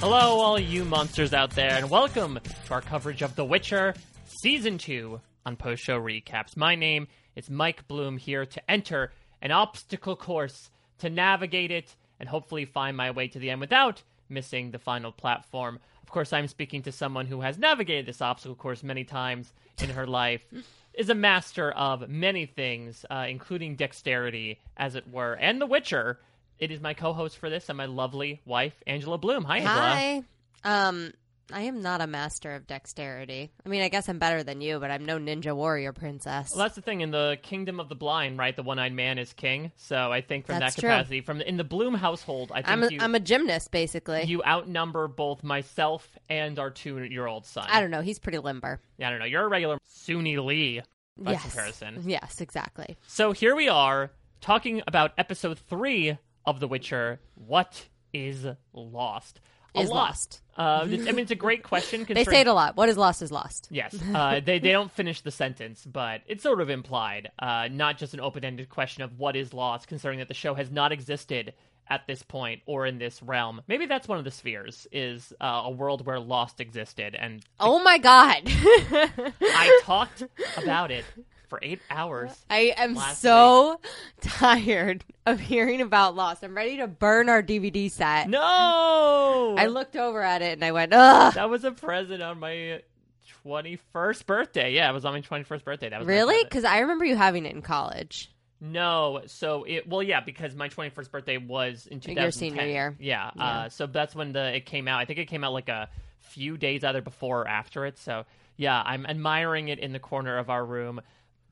Hello, all you monsters out there, and welcome to our coverage of The Witcher Season 2 on Post Show Recaps. My name is Mike Bloom here to enter an obstacle course, to navigate it, and hopefully find my way to the end without missing the final platform. Of course, I'm speaking to someone who has navigated this obstacle course many times in her life, is a master of many things, uh, including dexterity, as it were, and The Witcher. It is my co-host for this and my lovely wife, Angela Bloom. Hi, Angela. Hi. Um, I am not a master of dexterity. I mean, I guess I'm better than you, but I'm no ninja warrior princess. Well, that's the thing. In the kingdom of the blind, right, the one-eyed man is king. So I think from That's that true. capacity, from in the Bloom household, I think I'm a, you am a gymnast, basically. you outnumber both myself and our two-year-old son. I don't know. He's pretty limber. Yeah, I don't know. You're a regular Suni Lee by yes. comparison. Yes, exactly. So here we are talking about episode three of The Witcher. What is lost? A Is lot. lost. Uh, I mean, it's a great question. They say it a lot. What is lost is lost. Yes, uh, they they don't finish the sentence, but it's sort of implied. Uh, not just an open-ended question of what is lost, considering that the show has not existed at this point or in this realm. Maybe that's one of the spheres is uh, a world where Lost existed, and Oh my god. I talked about it for eight hours. I am so tired of hearing about Lost. I'm ready to burn our DVD set. No, I looked over at it and I went, ugh. that was a present on my twenty-first birthday. Yeah, it was on my twenty-first birthday. That was Really? Because I remember you having it in college. No, so it well, yeah, because my twenty first birthday was in two thousand Your senior year. Yeah, Uh, so that's when the it came out. I think it came out like a few days either before or after it. So yeah, I'm admiring it in the corner of our room.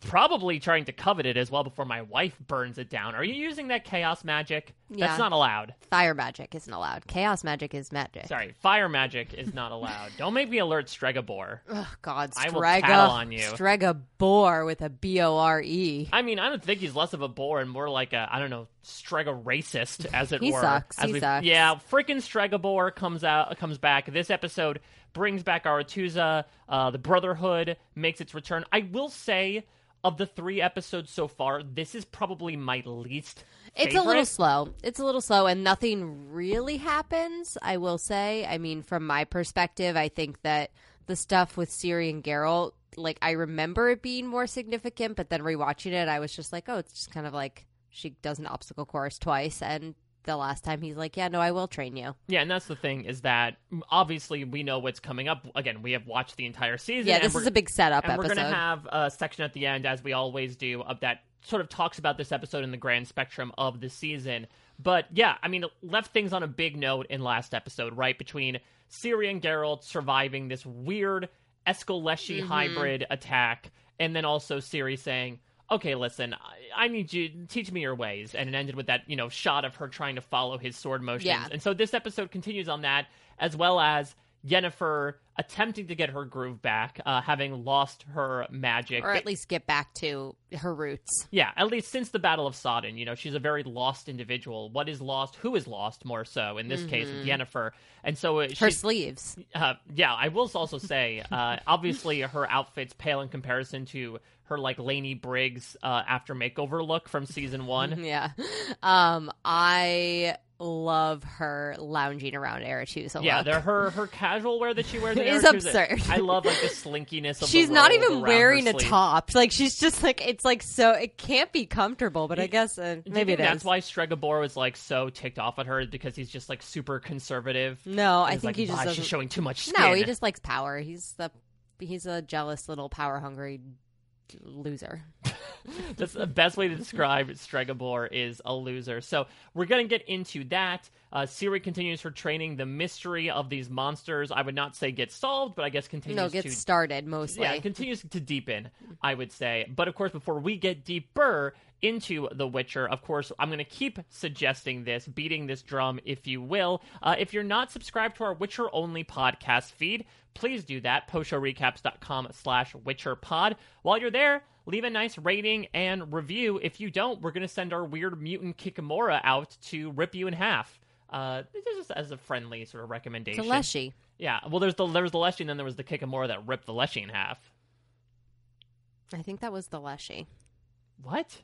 Probably trying to covet it as well before my wife burns it down. Are you using that chaos magic? Yeah. That's not allowed. Fire magic isn't allowed. Chaos magic is magic. Sorry, fire magic is not allowed. Don't make me alert Stregobor. Oh God, I will Strega, tattle on you. Strega Bore with a B O R E. I mean, I don't think he's less of a bore and more like a I don't know strega racist, as it He were. sucks. As He sucks. Yeah, freaking Stregobor comes out, comes back. This episode brings back Aretuza. Uh, the Brotherhood makes its return. I will say, of the three episodes so far, this is probably my least. It's a little slow. It's a little slow, and nothing really happens. I will say. I mean, from my perspective, I think that the stuff with Ciri and Geralt, like I remember it being more significant, but then rewatching it, I was just like, oh, it's just kind of like she does an obstacle course twice, and the last time he's like, yeah, no, I will train you. Yeah, and that's the thing is that obviously we know what's coming up. Again, we have watched the entire season. Yeah, this is a big setup and episode. we're going to have a section at the end, as we always do, of that sort of talks about this episode in the grand spectrum of the season. But yeah, I mean, it left things on a big note in last episode, right? Between Ciri and Geralt surviving this weird Eskel-Leshy Mm-hmm. hybrid attack, and then also Ciri saying, okay, listen, I, I need you teach me your ways, and it ended with that you know shot of her trying to follow his sword motions, Yeah. and so this episode continues on that as well as Yennefer attempting to get her groove back, uh, having lost her magic, or at least get back to her roots. yeah, at least since the Battle of Sodden, you know, she's a very lost individual. What is lost? Who is lost? More so in this case, with Yennefer, and so uh, Mm-hmm. Her sleeves. uh, yeah, I will also say, uh, obviously, her outfits pale in comparison to her like Laney Boggs uh, after makeover look from season one. Yeah. Um, I love her lounging around Aretuza. Yeah, look. they're her her casual wear that she wears. Is absurd. I love like the slinkiness of. She's not even wearing a top. Like she's just like it's like so it can't be comfortable, but I guess uh, maybe it that's is. why Stregobor was like so ticked off at her because he's just like super conservative. No, I think like, he just she's showing too much skin. no, he just likes power. He's the he's a jealous little power hungry loser. That's the best way to describe Stregobor is a loser. So we're going to get into that. Uh, Ciri continues her training. The mystery of these monsters, I would not say gets solved, but I guess continues No, gets to started mostly. yeah, continues to deepen, I would say. But of course, before we get deeper into The Witcher, of course, I'm going to keep suggesting this, beating this drum, if you will. Uh, if you're not subscribed to our Witcher only podcast feed, please do that. postshowrecaps.com slash WitcherPod. While you're there, leave a nice rating and review. If you don't, we're going to send our weird mutant Kikamura out to rip you in half. Uh, just as a friendly sort of recommendation. It's a Leshy. Yeah, well, there's the there was the Leshy, and then there was the Kikamura that ripped the Leshy in half. I think that was the Leshy. What?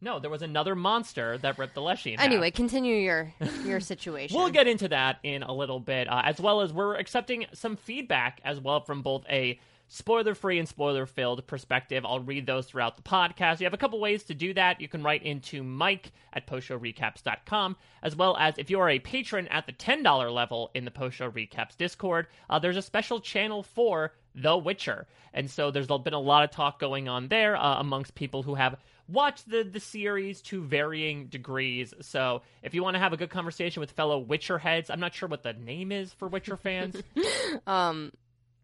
No, there was another monster that ripped the Leshy in half. Anyway, continue your your situation. We'll get into that in a little bit, uh, as well as we're accepting some feedback as well from both a spoiler free and spoiler filled perspective. I'll read those throughout the podcast. You have a couple ways to do that. You can write into Mike at postshowrecaps.com, as well as if you are a patron at the $10 level in the Post Show Recaps Discord, uh, there's a special channel for The Witcher. And so there's been a lot of talk going on there uh, amongst people who have watched the, the series to varying degrees. So if you want to have a good conversation with fellow Witcher heads, I'm not sure what the name is for Witcher fans. um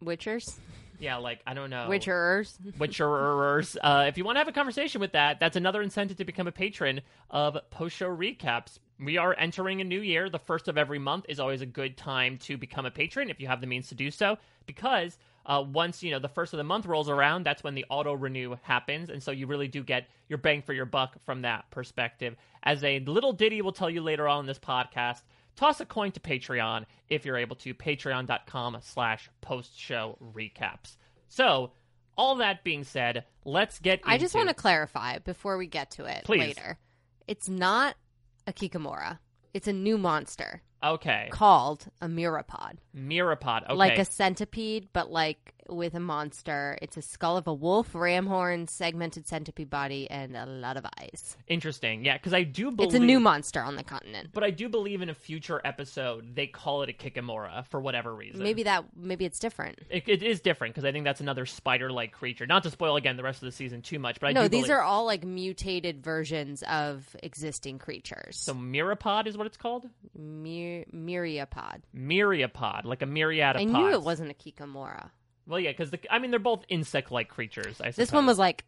Witchers? Yeah, like, I don't know. Witcherers? Witcherers. Uh, if you want to have a conversation with that, that's another incentive to become a patron of post show recaps. We are entering a new year. The first of every month is always a good time to become a patron if you have the means to do so, because uh, once you know the first of the month rolls around, that's when the auto renew happens, and so you really do get your bang for your buck from that perspective. As a little ditty will tell you later on in this podcast, toss a coin to Patreon if you're able to. Patreon.com slash post show recaps. So, all that being said, let's get I just want to clarify before we get to it Please. later. It's not a Kikamura. It's a new monster Okay. called a Mirapod. Mirapod. Okay. Like a centipede, but like with a monster. It's a skull of a wolf, ram horn, segmented centipede body, and a lot of eyes. Interesting. Yeah, because I do believe It's a new monster on the continent. But I do believe in a future episode they call it a Kikamura for whatever reason. Maybe that maybe it's different. it, it is different because I think that's another spider-like creature. Not to spoil again the rest of the season too much, but I no, these believe- are all like mutated versions of existing creatures. so Mirapod is what it's called. Myr- myriapod. Myriapod, like a myriad of I pods. knew it wasn't a Kikamura. Well, yeah, because I mean they're both insect-like creatures. I This one was like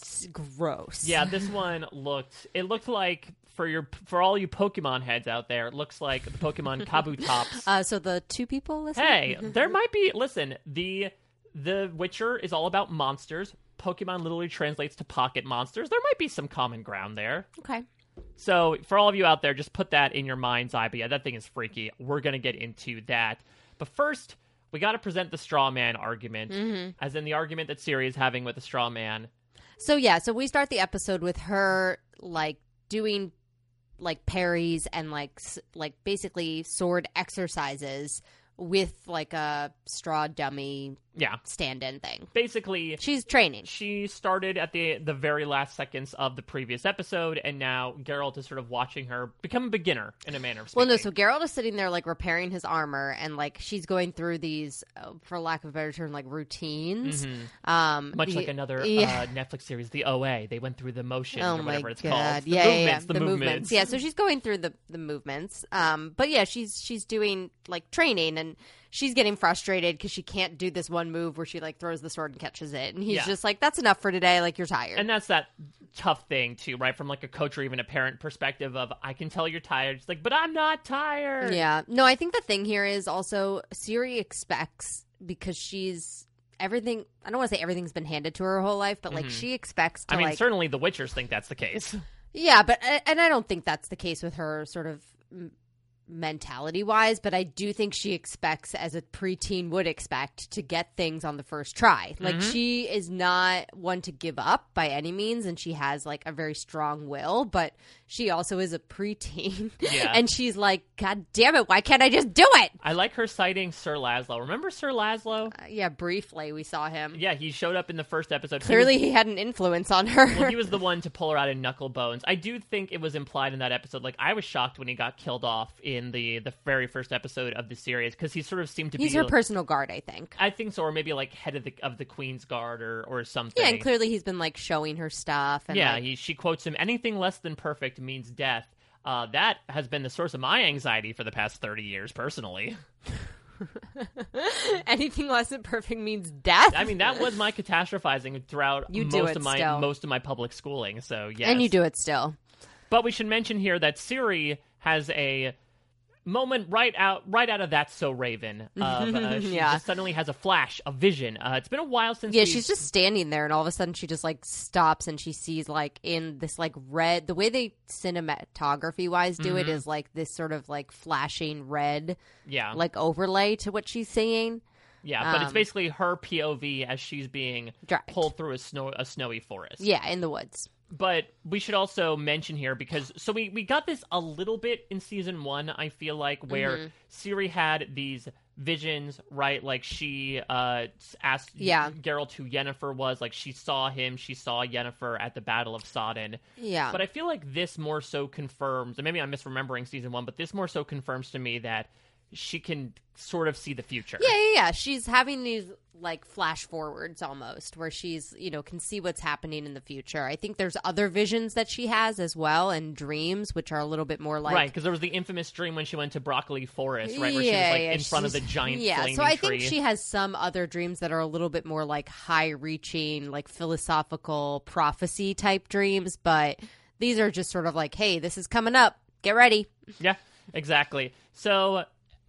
s- gross. Yeah, this one looked. It looked like for your for all you Pokemon heads out there, it looks like the Pokemon Kabutops. Uh, so the two people listening. hey, there might be. Listen, the the Witcher is all about monsters. Pokemon literally translates to pocket monsters. There might be some common ground there. Okay. So for all of you out there, just put that in your mind's eye. But yeah, that thing is freaky. We're gonna get into that. But first, we got to present the straw man argument, Mm-hmm. as in the argument that Ciri is having with the straw man. So yeah, so we start the episode with her like doing like parries and like s- like basically sword exercises with like a straw dummy Yeah, stand-in thing. basically, She's training. she started at the the very last seconds of the previous episode, and now Geralt is sort of watching her become a beginner in a manner of speaking. Well, no, so Geralt is sitting there like repairing his armor, and like she's going through these, uh, for lack of a better term, like routines. Um, Mm-hmm. much the- like another yeah. uh, Netflix series, the OA. They went through the motion Oh or my whatever it's god! called. The yeah, yeah, yeah, movements, the, movements. Yeah, so she's going through the the movements. Um, but yeah, she's she's doing like training, and she's getting frustrated because she can't do this one move where she like throws the sword and catches it, and he's Yeah. just like, "That's enough for today. Like you're tired." And that's that tough thing too, right? From like a coach or even a parent perspective of I can tell you're tired. It's like, but I'm not tired. Yeah. No, I think the thing here is also Ciri expects because she's everything. I don't want to say everything's been handed to her her whole life, but like she expects to Mm-hmm. I mean, like certainly the Witchers think that's the case. yeah, but and I don't think that's the case with her sort of mentality wise, but I do think she expects, as a preteen would expect, to get things on the first try. Like Mm-hmm. she is not one to give up by any means, and she has like a very strong will, but she also is a preteen. Yeah. and she's like, God damn it, why can't I just do it? I like her citing Sir Laszlo. Remember Sir Laszlo? Uh, yeah, briefly we saw him. Yeah, he showed up in the first episode. He Clearly, was- he had an influence on her. well, he was the one to pull her out in knuckle bones. I do think it was implied in that episode. Like I was shocked when he got killed off in the the very first episode of the series because he sort of seemed to He's be. her personal guard, I think. I think so, or maybe like head of the of the Queen's Guard or or something. Yeah, and clearly he's been like showing her stuff. And, Yeah, like, he, she quotes him, anything less than perfect means death. Uh, that has been the source of my anxiety for the past 30 years, personally. anything less than perfect means death. I mean, that was my catastrophizing throughout You most of my still. most of my public schooling. So yes, and you do it still. But we should mention here that Ciri has a moment right out right out of that So Raven. Of, uh, she Yeah. just suddenly has a flash, a vision. Uh, it's been a while since Yeah, we- she's just standing there, and all of a sudden she just like stops, and she sees like in this like red. The way they cinematography wise do Mm-hmm. it is like this sort of like flashing red, yeah like overlay to what she's seeing yeah, but it's um, basically her POV as she's being Dragged. pulled through a snow a snowy forest. Yeah, in the woods. But we should also mention here because so we we got this a little bit in season one i feel like where Mm-hmm. ciri had these visions right like she uh asked Yeah. geralt who yennefer was like she saw him she saw yennefer at the battle of sodden Yeah, but i feel like this more so confirms and maybe i'm misremembering season one but this more so confirms to me that she can sort of see the future Yeah, yeah, yeah. She's having these like flash forwards almost where she's, you know, can see what's happening in the future. I think there's other visions that she has as well and dreams which are a little bit more like right, because there was the infamous dream when she went to Brokilon Forest, right, where she was Yeah, like yeah, in front of the giant Yeah, so I tree. think she has some other dreams that are a little bit more like high reaching, like philosophical prophecy type dreams, but these are just sort of like, hey, this is coming up. Get ready. Yeah, exactly. So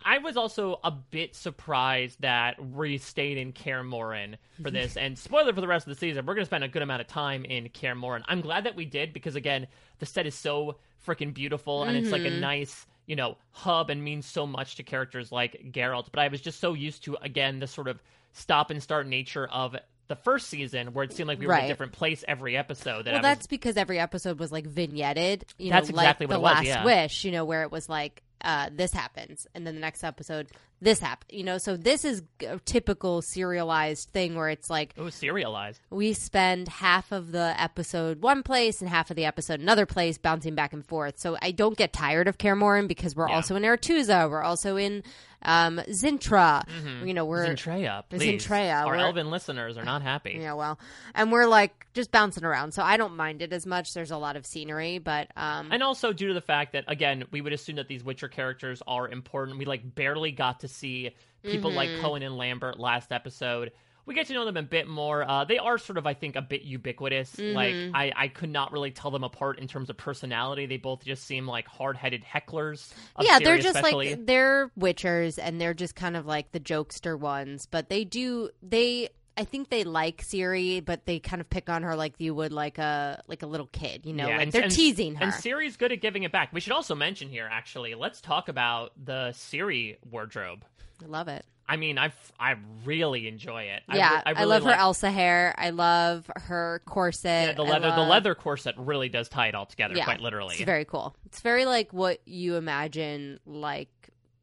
I was also a bit surprised that we stayed in Kaer Morhen for this. and spoiler for the rest of the season, we're going to spend a good amount of time in Kaer Morhen. I'm glad that we did because, again, the set is so freaking beautiful and it's like a mm-hmm. nice, you know, hub and means so much to characters like Geralt. But I was just so used to, again, the sort of stop and start nature of the first season where it seemed like we were in a different place every episode. That Well, was- that's because every episode was like vignetted. You That's know, exactly like what the it was, Last yeah. Wish. You know, where it was like uh, this happens, and then the next episode this happens. You know, so this is a typical serialized thing where it's like it was serialized. we spend half of the episode one place and half of the episode another place, bouncing back and forth. So I don't get tired of Kaer Morhen because we're Yeah. also in Aretuza, we're also in um, Zintra. You know, we're Zentreya, please. Zentreya, Our we're- elven listeners are not happy. yeah, well, and we're like just bouncing around, so I don't mind it as much. There's a lot of scenery, but um, And also due to the fact that again, we would assume that these Witcher characters are important. We like barely got to see people like Mm-hmm. Coën and Lambert last episode. We get to know them a bit more. Uh, they are sort of, I think, a bit ubiquitous. Mm-hmm. Like I, I could not really tell them apart in terms of personality. They both just seem like hard-headed hecklers. Of yeah, they're just especially. like they're witchers, and they're just kind of like the jokester ones. But they do they. I think they like Ciri, but they kind of pick on her like you would like a like a little kid, you know, Yeah, like and- they're and- teasing her. And Ciri's good at giving it back. We should also mention here, actually, let's talk about the Ciri wardrobe. I love it. I mean, I I really enjoy it. I Yeah, re- I, really love her Elsa hair. I love her corset. Yeah, the I leather, the leather corset really does tie it all together, Yeah, quite literally. It's very cool. It's very like what you imagine like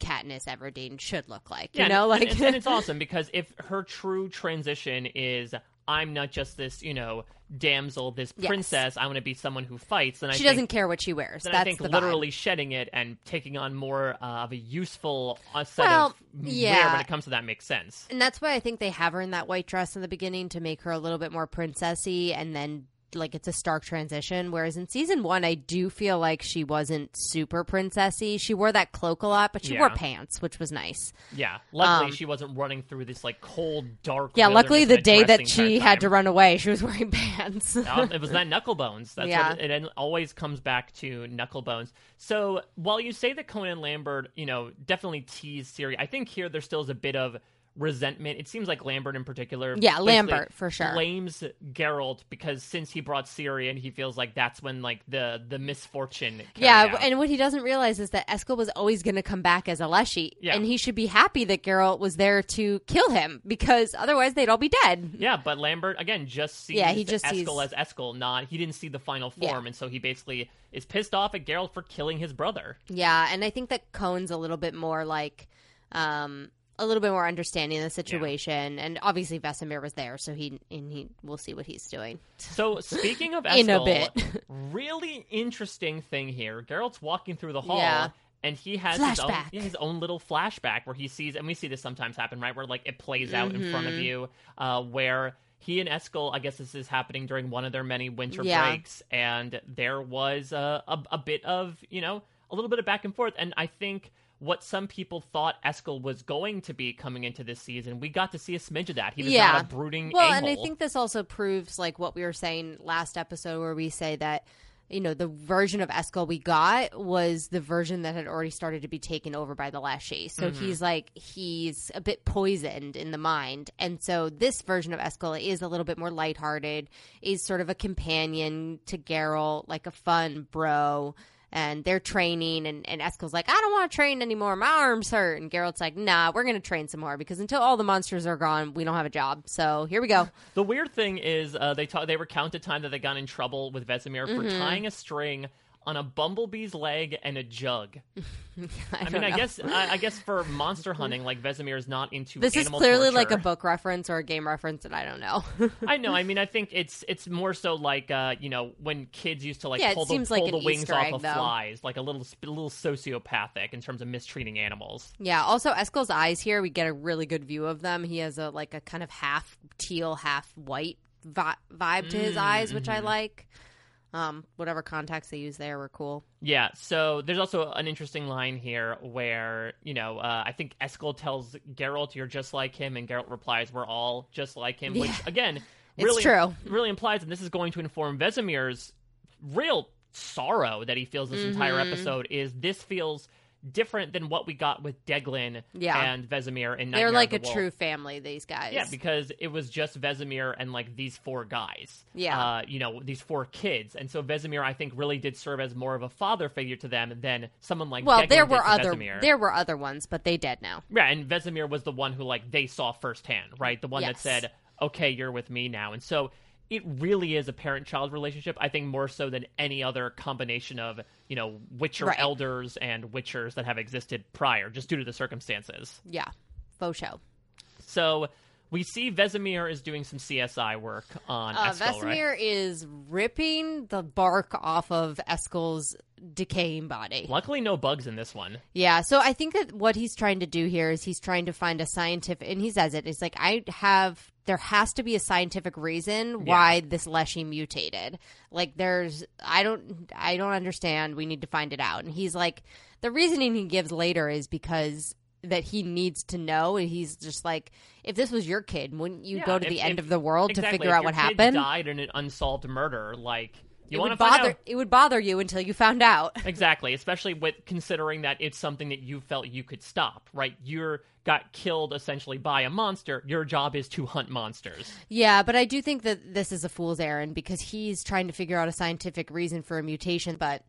Katniss Everdeen should look like. Yeah, you know, and, like and, it's, and it's awesome because if her true transition is I'm not just this, you know, damsel, this Yes. princess, I want to be someone who fights, then I she think, doesn't care what she wears. Then That's I think the vibe. literally shedding it and taking on more uh, of a useful uh, set Well, of wear yeah. when it comes to that makes sense. And that's why I think they have her in that white dress in the beginning to make her a little bit more princessy, and then like it's a stark transition. Whereas in season one, I do feel like she wasn't super princessy. She wore that cloak a lot, but she wore pants, which was nice. Yeah. Luckily, Um, she wasn't running through this like cold, dark. Yeah, luckily the day that she had to run away, she was wearing pants. It was that knuckle bones. That's Yeah. what it, it always comes back to knuckle bones. So while you say that Conan Lambert, you know, definitely teased Ciri, I think here there still is a bit of resentment. It seems like Lambert in particular. Yeah, Lambert, for sure. blames Geralt because since he brought Ciri in, he feels like that's when like the the misfortune. Yeah, out. and what he doesn't realize is that Eskel was always going to come back as a Leshy, Yeah. and he should be happy that Geralt was there to kill him because otherwise they'd all be dead. Yeah, but Lambert again just sees Yeah, he just Eskel sees- as Eskel, not he didn't see the final Yeah. form, and so he basically is pissed off at Geralt for killing his brother. Yeah, and I think that Coën's a little bit more like, um, a little bit more understanding of the situation, and obviously Vesemir was there, so he and he we'll see what he's doing. So speaking of Eskel, In a bit. really interesting thing here. Geralt's walking through the hall. Yeah. And he has his own, yeah, his own little flashback where he sees, and we see this sometimes happen, right? Where like it plays out in front of Mm-hmm. you, uh, where he and Eskel, I guess this is happening during one of their many winter Yeah. breaks, and there was uh, a a bit of you know a little bit of back and forth, and I think what some people thought Eskel was going to be coming into this season, we got to see a smidge of that. He was yeah, not a brooding Well, a-hole. and I think this also proves like what we were saying last episode, where we say that you know the version of Eskel we got was the version that had already started to be taken over by the Leshy. So Mm-hmm. he's like he's a bit poisoned in the mind, and so this version of Eskel is a little bit more lighthearted, is sort of a companion to Geralt, like a fun bro. And they're training, and, and Eskel's like, I don't want to train anymore. My arms hurt. And Geralt's like, Nah, we're going to train some more because until all the monsters are gone, we don't have a job. So here we go. The weird thing is, uh, they ta- they recounted time that they got in trouble with Vesemir for Mm-hmm. tying a string on a bumblebee's leg and a jug. I, I, mean, don't I guess I, I guess for monster hunting, like Vesemir is not into. this is clearly like a book reference or a game reference, and I don't know. I know. I mean, I think it's it's more so like uh, you know when kids used to like Yeah, pull the, seems like the wings Easter off egg, of though. flies, like a little a little sociopathic in terms of mistreating animals. yeah. Also, Eskel's eyes here, we get a really good view of them. He has a like a kind of half teal, half white vi- vibe to his eyes, which Mm-hmm. I like. Um, whatever contacts they use there were cool. Yeah, so there's also an interesting line here where, you know, uh, I think Eskel tells Geralt, you're just like him, and Geralt replies, we're all just like him, which, Yeah. again, It's really, true. really implies, and this is going to inform Vesemir's real sorrow that he feels this entire Mm-hmm. episode, is this feels different than what we got with Deglin Yeah. and Vesemir in They're like a Wolf. true family. These guys. Yeah, because it was just Vesemir and like these four guys. Yeah. Uh, you know, these four kids. And so Vesemir, I think, really did serve as more of a father figure to them than someone like well, Deglin there were other Vesemir. there were other ones, but they dead now. Yeah, and Vesemir was the one who like they saw firsthand, right? The one that said, "Okay, you're with me now." And so it really is a parent-child relationship. I think more so than any other combination of you know Witcher Right. elders and Witchers that have existed prior, just due to the circumstances. Yeah, faux show. So we see Vesemir is doing some CSI work on Uh, Eskel, right? Vesemir is ripping the bark off of Eskel's decaying body. Luckily, no bugs in this one. Yeah, so I think that what he's trying to do here is he's trying to find a scientific, and he says it. It's like I have. There has to be a scientific reason why this Leshy mutated. Like there's, I don't, I don't understand. We need to find it out. And he's like, the reasoning he gives later is because that he needs to know. And he's just like, if this was your kid, wouldn't you Yeah, go to if- the end of the world exactly, to figure if out what happened? Died in an unsolved murder, like you it want would to bother. out. It would bother you until you found out. Exactly, especially with considering that it's something that you felt you could stop, right? You're got killed essentially by a monster. Your job is to hunt monsters. Yeah, but I do think that this is a fool's errand because he's trying to figure out a scientific reason for a mutation, but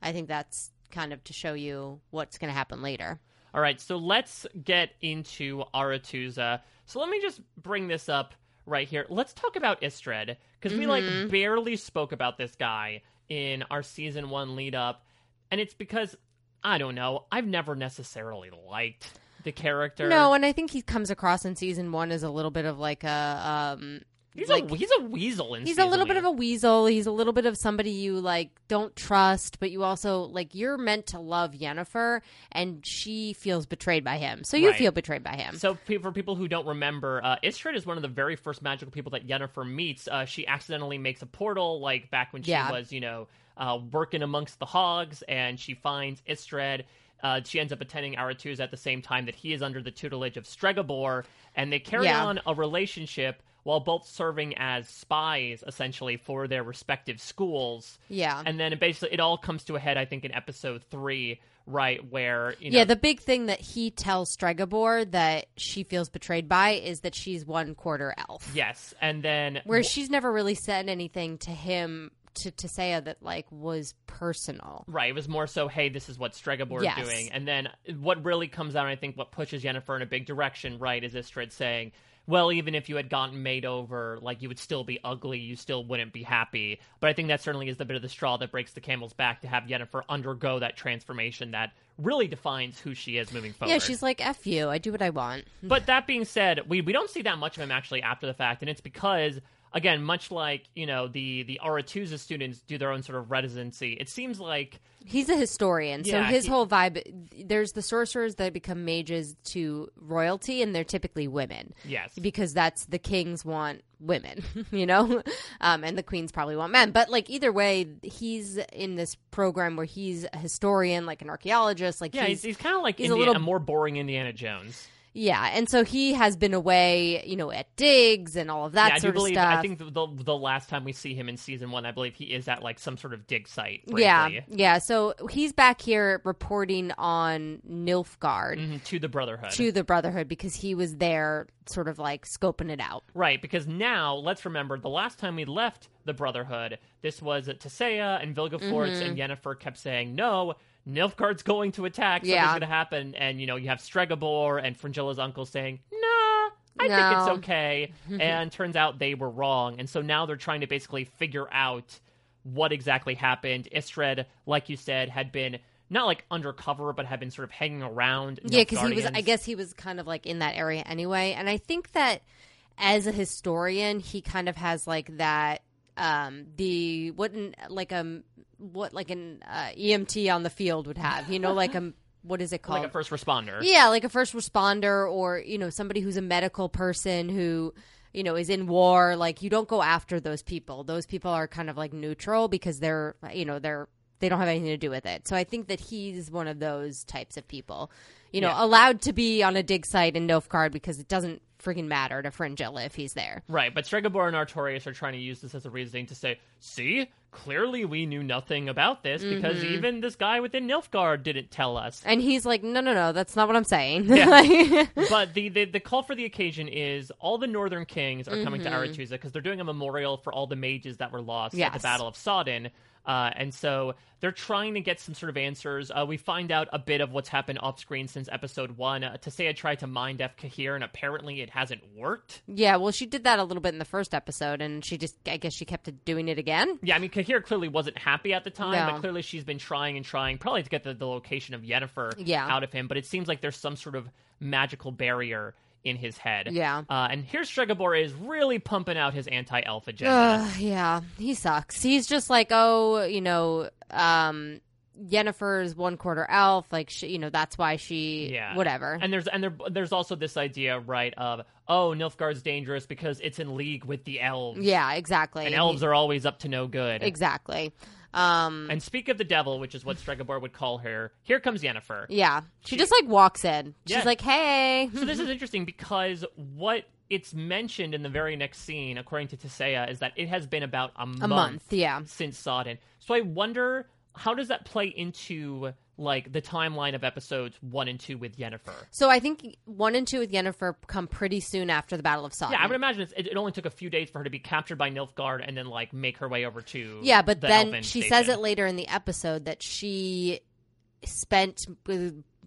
I think that's kind of to show you what's going to happen later. All right, so let's get into Aretuza. So let me just bring this up right here. Let's talk about Istredd because we like barely spoke about this guy in our season 1 lead up, and it's because I don't know, I've never necessarily liked the character. No, and I think he comes across in season one as a little bit of like a um, He's like a he's a weasel in he's a little bit of a weasel. He's a little bit of somebody you like don't trust, but you also like you're meant to love Yennefer, and she feels betrayed by him. So you Right. feel betrayed by him. So, pe- for people who don't remember, uh, Istredd is one of the very first magical people that Yennefer meets. Uh, she accidentally makes a portal, like back when she Yeah. was, you know, uh, working amongst the hogs, and she finds Istredd. Uh, she ends up attending Aretuza at the same time that he is under the tutelage of Stregobor, and they carry Yeah. on a relationship while both serving as spies, essentially, for their respective schools. Yeah. And then it basically, it all comes to a head, I think, in episode three, right, where, you know, yeah, the big thing that he tells Stregobor that she feels betrayed by is that she's one quarter elf. yes, and then Where she's never really said anything to him to Tissaia that like was personal. Right, it was more so, hey, this is what Stregobor Yes. is doing. And then what really comes out, I think, what pushes Yennefer in a big direction, right, is Istredd saying, well, even if you had gotten made over, like, you would still be ugly, you still wouldn't be happy. But I think that certainly is the bit of the straw that breaks the camel's back to have Yennefer undergo that transformation that really defines who she is moving forward. Yeah, she's like, F you, I do what I want. But that being said, we, we don't see that much of him actually after the fact, and it's because again, much like you know the the Aretuza students do their own sort of residency, it seems like He's a historian, so his he- whole vibe. There's the sorcerers that become mages to royalty, and they're typically women. Yes. because that's the kings want women, you know, um, and the queens probably want men. But like either way, he's in this program where he's a historian, like an archaeologist. Like yeah, he's, he's, kind of like he's a little- a more boring Indiana Jones. Yeah, and so he has been away, you know, at digs and all of that yeah, I do sort of stuff. I think the, the the last time we see him in season one, I believe he is at like some sort of dig site. yeah, briefly. yeah. So he's back here reporting on Nilfgaard. Mhm, to the Brotherhood. to the Brotherhood because he was there, sort of like scoping it out. Right, because now let's remember the last time we left the Brotherhood, this was at Tissaia and Vilgefortz Mm-hmm. and Yennefer kept saying, "No, Nilfgaard's going to attack. Something's Yeah. going to happen." And you know, you have Stregobor and Fringilla's uncle saying, "Nah, I think it's okay." and turns out they were wrong, and so now they're trying to basically figure out what exactly happened. Istredd, like you said, had been. Not like undercover, but had been sort of hanging around. Yeah, because he was. I guess he was kind of like in that area anyway. And I think that as a historian, he kind of has like that. Um, the what an, like um what like an uh, EMT on the field would have. You know, like a what is it called? like a first responder. Yeah, like a first responder or, you know, somebody who's a medical person who, you know, is in war. Like, you don't go after those people. Those people are kind of like neutral because they're, you know, they're, they don't have anything to do with it. So I think that he's one of those types of people, you know, Yeah. allowed to be on a dig site in Nilfgaard because it doesn't freaking matter to Fringilla if he's there. Right, but Stregobor and Artorias are trying to use this as a reasoning to say, see, clearly we knew nothing about this because Mm-hmm. even this guy within Nilfgaard didn't tell us. And he's like, no, no, no, that's not what I'm saying. Yeah. But the, the the call for the occasion is all the Northern Kings are coming to Mm-hmm. Because they're doing a memorial for all the mages that were lost at the Battle of Sodden. Uh, and so they're trying to get some sort of answers. Uh, we find out a bit of what's happened off screen since episode one. Uh, Tissaia tried to mind F Cahir, and apparently it hasn't worked. yeah, well, she did that a little bit in the first episode, and she just, I guess she kept doing it again. Yeah, I mean, Cahir clearly wasn't happy at the time, No. but clearly she's been trying and trying, probably to get the, the location of Yennefer Yeah. out of him. But it seems like there's some sort of magical barrier in his head. Yeah. Uh, and here's Stregobor is really pumping out his anti-elf agenda. Ugh, yeah, he sucks. He's just like, oh, you know, um, Yennefer's one quarter elf. Like, she, you know, that's why she, Yeah. whatever. And there's and there, there's also this idea, right, of oh, Nilfgaard's dangerous because it's in league with the elves. yeah, exactly. And elves are always up to no good. exactly. Um, And speak of the devil, which is what Stregobor would call her, here comes Yennefer. yeah, she just like walks in. She's Yeah. like, hey, So this is interesting because what it's mentioned in the very next scene, according to Tissaia, is that it has been about a, a month. Yeah, since Sodden. So I wonder how does that play into like the timeline of episodes one and two with Yennefer? so I think one and two with Yennefer come pretty soon after the Battle of Sodden. Yeah, I would imagine it's, it, it only took a few days for her to be captured by Nilfgaard and then like make her way over to Yeah, but the then she station. says it later in the episode that she spent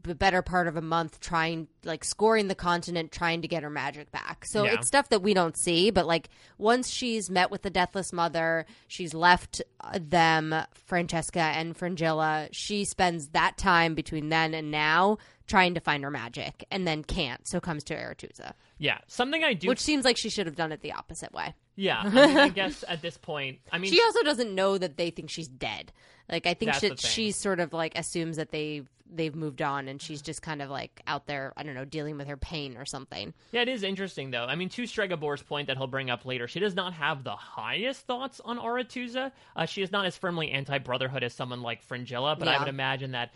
the better part of a month trying like scoring the continent trying to get her magic back. So Yeah. it's stuff that we don't see, but like once she's met with the deathless mother, she's left uh, them Francesca and Fringilla, she spends that time between then and now trying to find her magic and then can't, so comes to Aretusa. Yeah, something I do. Which seems like she should have done it the opposite way. yeah, I, mean, I guess at this point, I mean, She also doesn't know that they think she's dead. Like I think she, she sort of like assumes that they've they've moved on and she's just kind of like out there, I don't know, dealing with her pain or something. Yeah, it is interesting though. I mean, to Stregobor's point that he'll bring up later, she does not have the highest thoughts on Aretuza. Uh, she is not as firmly anti-brotherhood as someone like Fringilla, but I would imagine that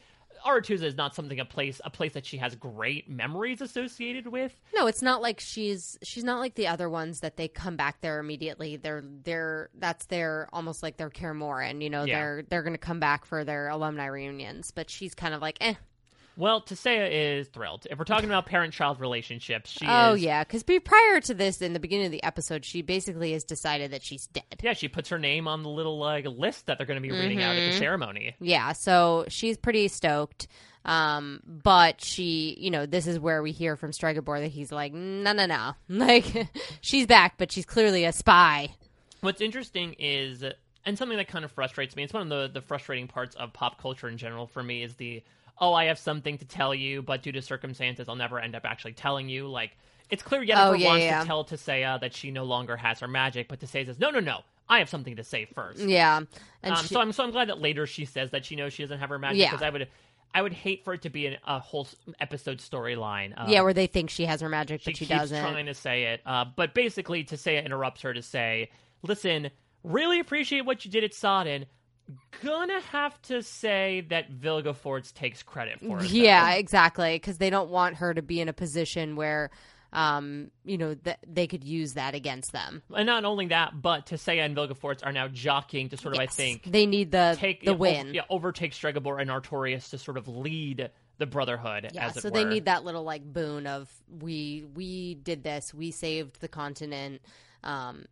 Aretuza is not something a place a place that she has great memories associated with. No, it's not like she's she's not like the other ones that they come back there immediately. They're they're that's their almost like their Kaer Morhen, you know, Yeah. they're they're gonna come back for their alumni reunions. But she's kind of like, eh. Well, Tissaia is thrilled. If we're talking about parent-child relationships, she oh is. yeah, because prior to this, in the beginning of the episode, she basically has decided that she's dead. Yeah, she puts her name on the little like list that they're going to be reading out at Mm-hmm. the ceremony. Yeah, so she's pretty stoked. Um, but she, you know, this is where we hear from Stregobor that he's like, no, no, no, like she's back, but she's clearly a spy. What's interesting is, and something that kind of frustrates me, it's one of the, the frustrating parts of pop culture in general for me, is the, oh, I have something to tell you, but due to circumstances, I'll never end up actually telling you. Like, it's clear Yennefer Oh, yeah, wants yeah. to tell Tissaia that she no longer has her magic, but Tissaia says, no, no, no, I have something to say first. Yeah, and Um, she, so I'm so I'm glad that later she says that she knows she doesn't have her magic Yeah. because I would I would hate for it to be an, a whole episode storyline. Um, yeah, where they think she has her magic, but she keeps doesn't. trying to say it, uh, but basically, Tissaia interrupts her to say, "Listen, really appreciate what you did at Sodden. Gonna have to say that Vilgefortz takes credit for it. though." Yeah, exactly. Because they don't want her to be in a position where, um, you know, th- they could use that against them. and not only that, but Tissaia and Vilgefortz are now jockeying to sort of, I think, they need the take the yeah, win. ov- yeah, overtake Stregobor and Artorias to sort of lead the Brotherhood. Yeah, as it so were. they need that little like boon of we we did this, we saved the continent. Um,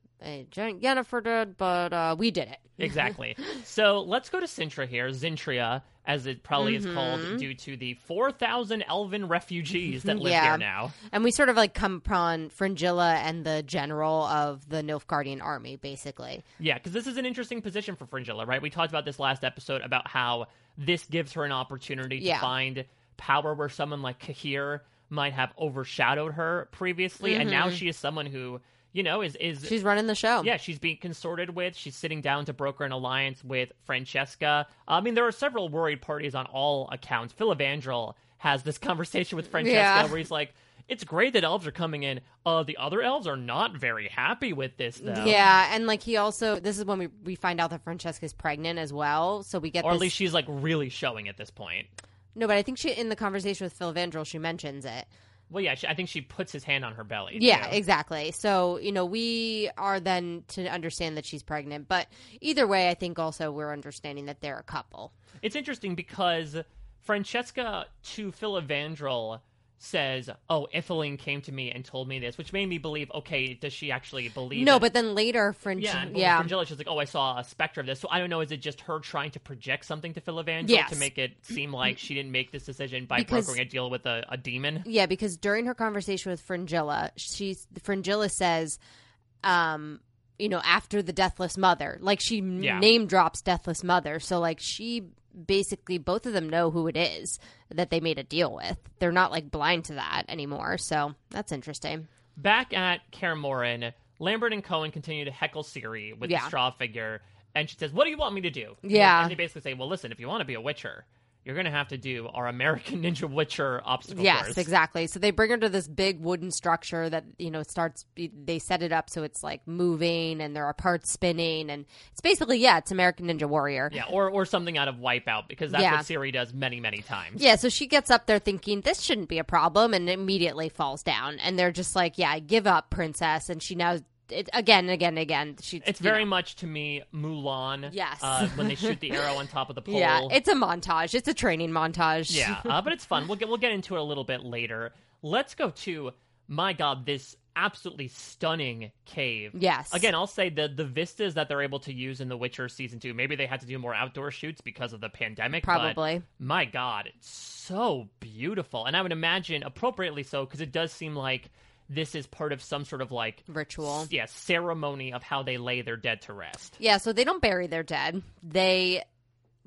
Jen- Yennefer did, but uh, we did it. Exactly. so let's go to Cintra here, Zintria, as it probably is Mm-hmm. called, due to the 4,000 elven refugees that live Yeah. here now. And we sort of like come upon Fringilla and the general of the Nilfgaardian army, basically. Yeah, because this is an interesting position for Fringilla, right? We talked about this last episode about how this gives her an opportunity to Yeah. find power where someone like Cahir might have overshadowed her previously, and now she is someone who, you know, is is. She's running the show. Yeah, she's being consorted with. She's sitting down to broker an alliance with Francesca. I mean, there are several worried parties on all accounts. Filavandrel has this conversation with Francesca Yeah. where he's like, it's great that elves are coming in. Uh, the other elves are not very happy with this, though. Yeah, and like he also, this is when we, we find out that Francesca's pregnant as well. So we get Or at this- least she's like really showing at this point. no, but I think she in the conversation with Filavandrel, she mentions it. Well, yeah, she, I think she puts his hand on her belly. Yeah, exactly. So, you know, we are then to understand that she's pregnant. But either way, I think also we're understanding that they're a couple. It's interesting because Francesca to Filavandrel says, "Oh, Ithlinne came to me and told me this," which made me believe, okay, does she actually believe? No, that- but then later, Fringe, yeah, yeah. Fringilla, she's like, "Oh, I saw a specter of this." So I don't know. Is it just her trying to project something to Phil Yes. to make it seem like she didn't make this decision by Because- brokering a deal with a, a demon? Yeah, because during her conversation with Fringilla, she's Fringilla says, um, you know, after the deathless mother, like she Yeah. name drops deathless mother. So like she basically both of them know who it is that they made a deal with. They're not like blind to that anymore. So that's interesting. Back at Kaer Morhen, Lambert and Coën continue to heckle Ciri with the straw figure, and she says, "What do you want me to do?" Yeah. and they basically say, "Well, listen, if you want to be a Witcher, you're going to have to do our American Ninja Witcher obstacle Yes, course." exactly. So they bring her to this big wooden structure that you know starts. They set it up so it's like moving, and there are parts spinning, and it's basically yeah, it's American Ninja Warrior. Yeah, or or something out of Wipeout because that's Yeah. what Ciri does many many times. Yeah, so she gets up there thinking this shouldn't be a problem, and immediately falls down. And they're just like, "Yeah, give up, princess." And she now, it, again, and again, and again. She, It's very know. much to me Mulan. Yes. uh, when they shoot the arrow on top of the pole. yeah. It's a montage. It's a training montage. Yeah, uh, but it's fun. We'll get we'll get into it a little bit later. Let's go to my God, this absolutely stunning cave. Yes. Again, I'll say the the vistas that they're able to use in The Witcher season two. Maybe they had to do more outdoor shoots because of the pandemic. but Probably. my God, it's so beautiful, and I would imagine appropriately so because it does seem like this is part of some sort of like Ritual. yeah, ceremony of how they lay their dead to rest. Yeah, so they don't bury their dead. They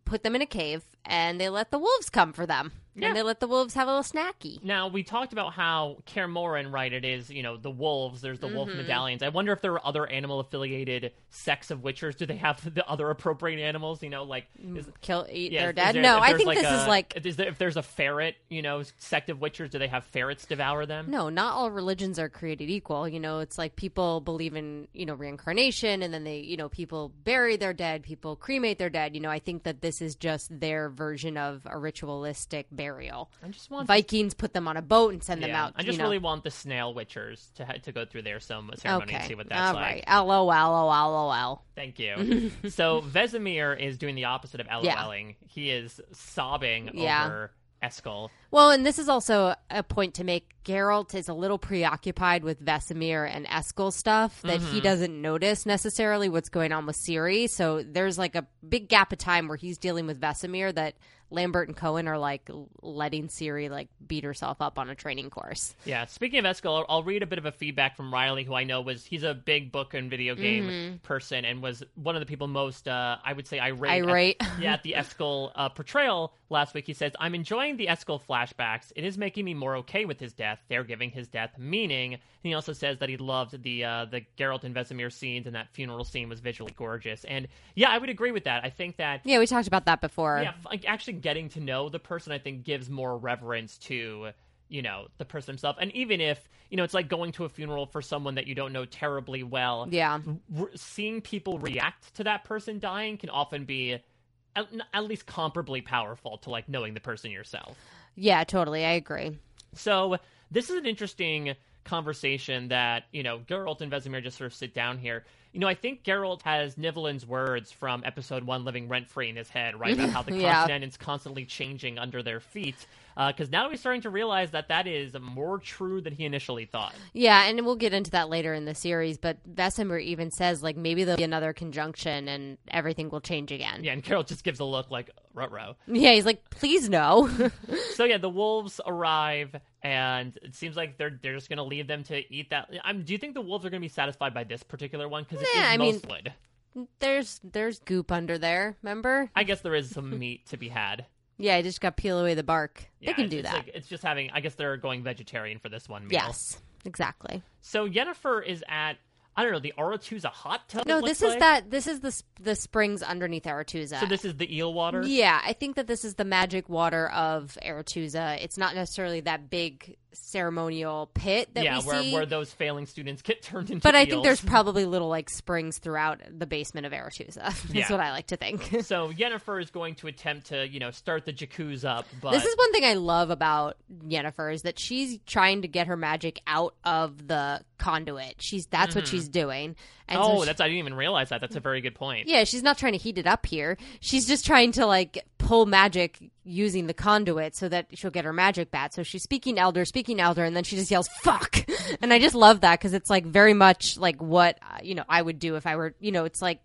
put them in a cave and they let the wolves come for them. Yeah. And they let the wolves have a little snacky. Now we talked about how Kaer right? It is you know the wolves. There's the Mm-hmm. wolf medallions. I wonder if there are other animal affiliated sects of witchers. Do they have the other appropriate animals? You know, like is, Kill, eat yeah, their dead. there- no, I think this is like is there, if there's a ferret, you know, sect of witchers, do they have ferrets devour them? No, not all religions are created equal. You know, it's like people believe in, you know, reincarnation and then they, you know, people bury their dead, people cremate their dead. You know, I think that this is just their version of a ritualistic burial. I just want Vikings put them on a boat and send them yeah, out. I just you know. really want the snail witchers to ha- to go through their some ceremony and see what that's All like. right. LOL, LOL. Thank you. so Vesemir is doing the opposite of. LOLing. He is sobbing Yeah. over Eskel. Well, and this is also a point to make. Geralt is a little preoccupied with Vesemir and Eskel stuff that Mm-hmm. he doesn't notice necessarily what's going on with Ciri. So there's like a big gap of time where he's dealing with Vesemir that Lambert and Coën are like letting Ciri like beat herself up on a training course. Yeah. Speaking of Eskel, I'll, I'll read a bit of a feedback from Riley, who I know was he's a big book and video game Mm-hmm. person, and was one of the people most uh, I would say irate. at- Irate. yeah, at the Eskel uh, portrayal last week. He says, "I'm enjoying the Eskel flashbacks. It is making me more okay with his death. They're giving his death meaning." And he also says that he loved the uh, the Geralt and Vesemir scenes, and that funeral scene was visually gorgeous. And yeah, I would agree with that. I think that Yeah, we talked about that before. yeah, like actually getting to know the person, I think, gives more reverence to you know the person himself. And even if you know, it's like going to a funeral for someone that you don't know terribly well. Yeah. r- seeing people react to that person dying can often be at, at least comparably powerful to like knowing the person yourself. Yeah, totally. I agree. So this is an interesting conversation that you know Geralt and Vesemir just sort of sit down here. You know, I think Geralt has Nivellen's words from episode one living rent free in his head, right? About how the Yeah. continent is constantly changing under their feet. Uh, because now he's starting to realize that that is more true than he initially thought. Yeah, and we'll get into that later in the series, but Vesemir even says like maybe there'll be another conjunction and everything will change again. Yeah, and Carol just gives a look like ruh Yeah, he's like, please no. So yeah, the wolves arrive, and it seems like they're they're just gonna leave them to eat that. I'm, do you think the wolves are gonna be satisfied by this particular one? Because Nah, I mean- mostwood. there's there's goop under there, remember? I guess there is some meat to be had. Yeah, I just got peel away the bark. Yeah, they can do it's that. like- it's just having. I guess they're going vegetarian for this one meal. yes, exactly. So Yennefer is at I don't know the Aretuza hot tub. No, this is like? that. This is the the springs underneath Aretuza. So this is the eel water. Yeah, I think that this is the magic water of Aretuza. It's not necessarily that big ceremonial pit that yeah, we where see. where those failing students get turned into. but I think there's probably little like springs throughout the basement of Aretuza. That's Yeah. what I like to think. So Yennefer is going to attempt to you know start the jacuzzi up, but This is one thing I love about Yennefer is that she's trying to get her magic out of the conduit. She's that's what she's doing. And so Mm-hmm. oh, she- that's I didn't even realize that. That's a very good point. yeah, she's not trying to heat it up here. She's just trying to like pull magic using the conduit so that she'll get her magic bat. So she's speaking elder, speaking elder, and then she just yells "fuck," and I just love that because it's like very much like what uh, you know I would do if I were you know it's like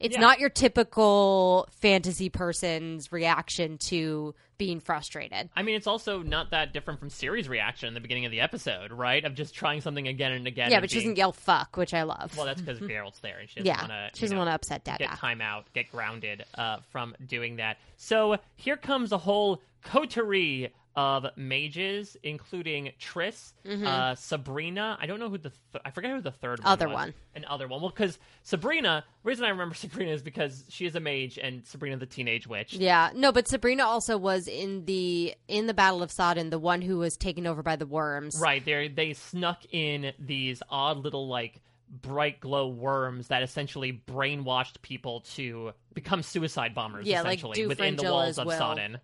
it's Yeah. not your typical fantasy person's reaction to being frustrated. I mean, it's also not that different from Ciri's reaction in the beginning of the episode, right? Of just trying something again and again. yeah, and but she being- doesn't yell "fuck," which I love. Well, that's because Geralt's there, and she doesn't yeah, want to. she doesn't want to upset Dada. get time out, get grounded uh, from doing that. So here comes a whole coterie of mages, including Triss, uh, Sabrina. I don't know who the th- I forget who the third one Other was. one. An other one. Well, because Sabrina. The reason I remember Sabrina is because she is a mage, and Sabrina the teenage witch. Yeah, no, but Sabrina also was in the in the Battle of Sodden, the one who was taken over by the worms. Right, they they snuck in these odd little like bright glow worms that essentially brainwashed people to become suicide bombers. Yeah, like essentially within the walls of will. Sodden.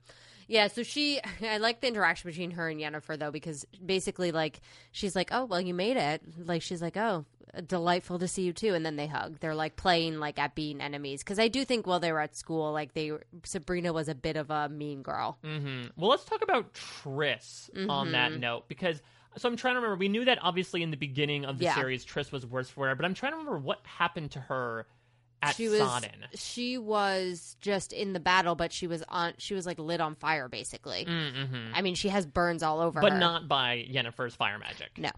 Yeah, so she, I like the interaction between her and Yennefer though, because basically, like, she's like, "Oh, well, you made it." Like, she's like, "Oh, delightful to see you too," and then they hug. They're like playing like at being enemies, because I do think while they were at school, like they, Sabrina was a bit of a mean girl. hmm Well, let's talk about Triss on that Mm-hmm. note because. So I'm trying to remember. We knew that obviously in the beginning of the Yeah. series, Triss was worse for her, but I'm trying to remember what happened to her at she was, Sodden. she was just in the battle, but she was on, she was like lit on fire, basically. Mm-hmm. I mean, she has burns all over But her. not by Yennefer's fire magic. No.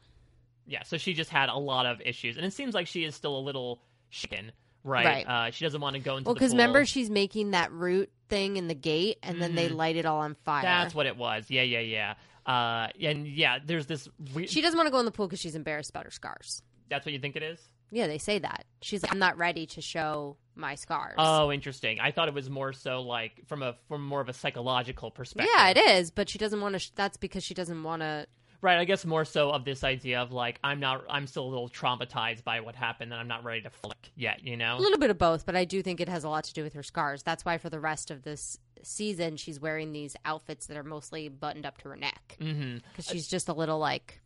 Yeah, so she just had a lot of issues, and it seems like she is still a little shaken, right? Right. Uh, she doesn't want to go into Well, because remember she's making that root thing in the gate, and then they Mhm. light it all on fire. That's what it was. Yeah, yeah, yeah. Uh, and yeah, there's this. She doesn't want to go in the pool because she's embarrassed about her scars. that's what you think it is? Yeah, they say that. She's like, I'm not ready to show my scars. Oh, interesting. I thought it was more so like from a from more of a psychological perspective. yeah, it is, but she doesn't want to. Sh- that's because she doesn't want to. Right, I guess more so of this idea of like I'm not I'm still a little traumatized by what happened and I'm not ready to flick yet, you know? A little bit of both, but I do think it has a lot to do with her scars. That's why for the rest of this season, she's wearing these outfits that are mostly buttoned up to her neck hmm because she's just a little like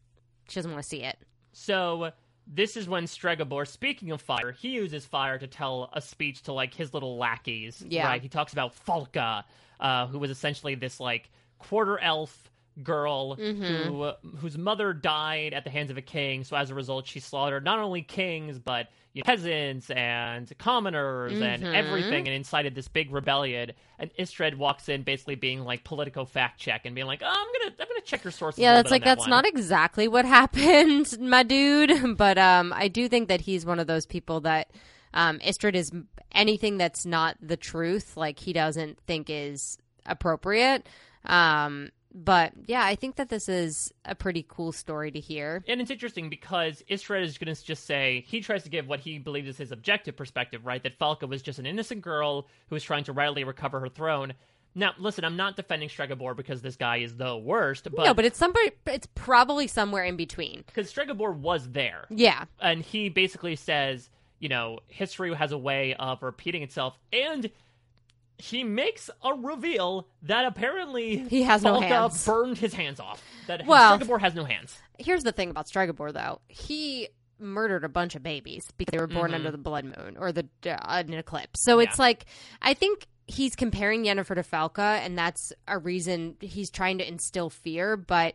she doesn't want to see it. So this is when Stregobor, speaking of fire, he uses fire to tell a speech to like his little lackeys. Yeah. Right? He talks about Falka, uh, who was essentially this like quarter elf girl Mm-hmm. who whose mother died at the hands of a king. So as a result, she slaughtered not only kings but you know, peasants and commoners and Mm-hmm. everything, and incited this big rebellion. And Istredd walks in, basically being like political fact check and being like, "Oh, I'm gonna I'm gonna check your sources." Yeah, that's like that that's one." not exactly what happened, my dude. But um, I do think that he's one of those people that um, Istredd is anything that's not the truth, like he doesn't think is appropriate. Um, but yeah, I think that this is a pretty cool story to hear. And it's interesting because Istredd is going to just say he tries to give what he believes is his objective perspective, right? That Falka was just an innocent girl who was trying to readily recover her throne. Now, listen, I'm not defending Stregobor because this guy is the worst, but no, but it's somebody. It's probably somewhere in between. because Stregobor was there, Yeah, and he basically says, you know, history has a way of repeating itself, and he makes a reveal that apparently He has no Falka hands. burned his hands off. That Well- Stregobor has no hands. here's the thing about Stregobor, though. He murdered a bunch of babies because they were born under the blood moon or the uh, an eclipse. So it's Yeah. like I think he's comparing Yennefer to Falka, and that's a reason he's trying to instill fear. But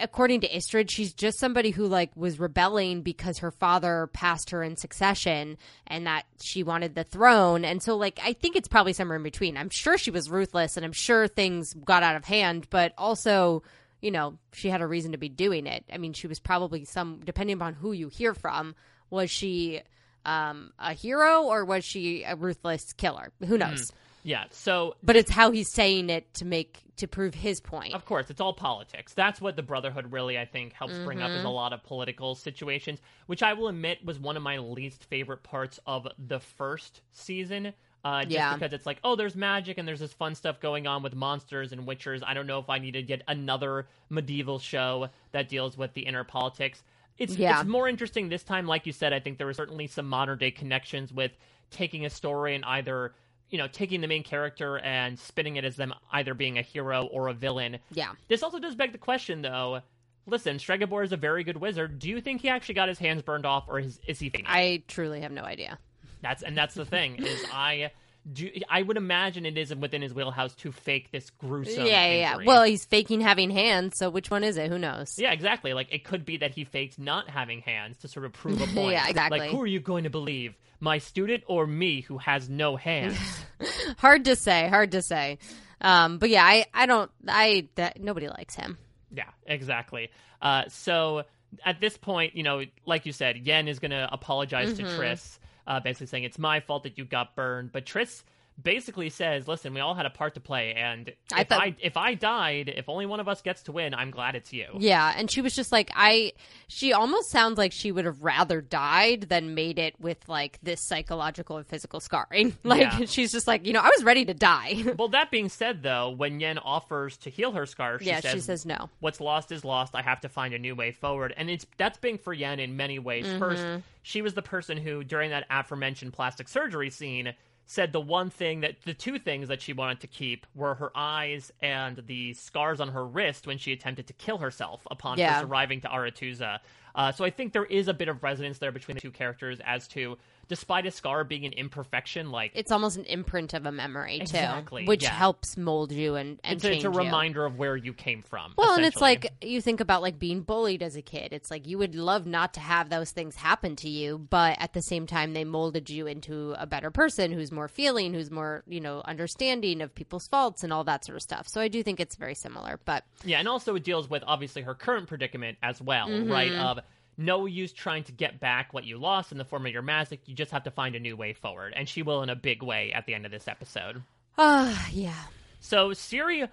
according to Istredd, she's just somebody who like was rebelling because her father passed her in succession, and that she wanted the throne. And so, like, I think it's probably somewhere in between. I'm sure she was ruthless, and I'm sure things got out of hand, but also you know, she had a reason to be doing it. I mean, she was probably some, depending upon who you hear from, was she um, a hero or was she a ruthless killer? Who knows? Yeah, so But it's how he's saying it to make to prove his point. Of course, it's all politics. That's what the Brotherhood really, I think, helps bring up Mm-hmm. a lot of political situations, which I will admit was one of my least favorite parts of the first season. Uh, just Yeah. because it's like, oh, there's magic and there's this fun stuff going on with monsters and witchers. I don't know if I needed yet another medieval show that deals with the inner politics. It's, Yeah. it's more interesting this time. Like you said, I think there were certainly some modern day connections with taking a story and either you know taking the main character and spinning it as them either being a hero or a villain. Yeah. This also does beg the question, though. Listen, Stregobor is a very good wizard. Do you think he actually got his hands burned off, or is, is he faking? I truly have no idea. That's and that's the thing is I do I would imagine it isn't within his wheelhouse to fake this gruesome. yeah, yeah, yeah. Well, he's faking having hands, so which one is it? Who knows? Yeah, exactly. Like it could be that he faked not having hands to sort of prove a point. Yeah, exactly. Like who are you going to believe, my student or me who has no hands? Hard to say. Hard to say. Um, but yeah, I, I don't. I that nobody likes him. Yeah, exactly. Uh, so at this point, you know, like you said, Yen is going to apologize Mm-hmm. to Triss, uh, basically saying it's my fault that you got burned. But Triss basically says, "Listen, we all had a part to play, and I if thought- I if I died, if only one of us gets to win, I'm glad it's you." Yeah, and she was just like I she almost sounds like she would have rather died than made it with like this psychological and physical scarring. Like Yeah. she's just like, you know, I was ready to die. Well, that being said, though, when Yen offers to heal her scar, she yeah, says, she says no. what's lost is lost. I have to find a new way forward. And it's that's big for Yen in many ways. Mm-hmm. First, she was the person who, during that aforementioned plastic surgery scene, said the one thing that the two things that she wanted to keep were her eyes and the scars on her wrist when she attempted to kill herself upon Yeah. first arriving to Aretuza. Uh, so I think there is a bit of resonance there between the two characters as to, despite a scar being an imperfection, like It's almost an imprint of a memory too, Exactly, which yeah. helps mold you and and it's, a- it's a you. reminder of where you came from. Well, and it's like you think about like being bullied as a kid. It's like you would love not to have those things happen to you, but at the same time, they molded you into a better person who's more feeling, who's more you know understanding of people's faults and all that sort of stuff. So I do think it's very similar. But Yeah, and also it deals with obviously her current predicament as well, Mm-hmm. right? Of no use trying to get back what you lost in the form of your magic. You just have to find a new way forward, and she will in a big way at the end of this episode. Ah, yeah. So Ciri,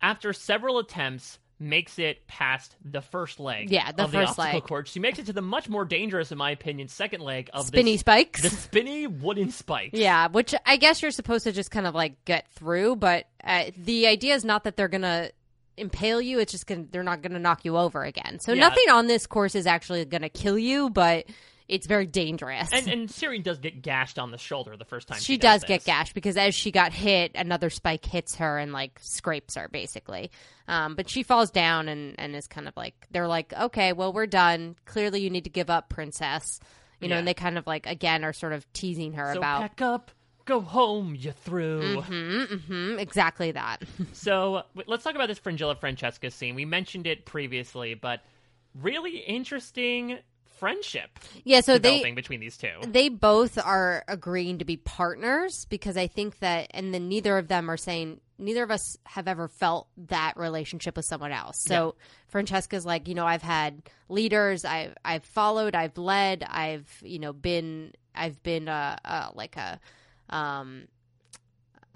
after several attempts, makes it past the first leg. Yeah, the of first the obstacle leg. course. She makes it to the much more dangerous, in my opinion, second leg of the Spinny this, spikes. the spinny wooden spikes. Yeah, which I guess you're supposed to just kind of like get through, but uh, the idea is not that they're gonna impale you. It's just gonna they're not gonna knock you over again. So Yeah. nothing on this course is actually gonna kill you, but it's very dangerous. And, and Ciri does get gashed on the shoulder the first time. She, she does get this. gashed because as she got hit, another spike hits her and like scrapes her basically. Um, but she falls down and and is kind of like they're like, okay, well we're done. Clearly you need to give up, princess. You know, Yeah. and they kind of like again are sort of teasing her So about pack up, go home, you through. Mhm, exactly that. So let's talk about this Fringilla Francesca scene. We mentioned it previously, but really interesting friendship yeah, so they between these two. they both are agreeing to be partners because I think that, and then neither of them are saying neither of us have ever felt that relationship with someone else. So Francesca's like, you know, I've had leaders, I've I've followed, I've led, I've you know been I've been a, a like a um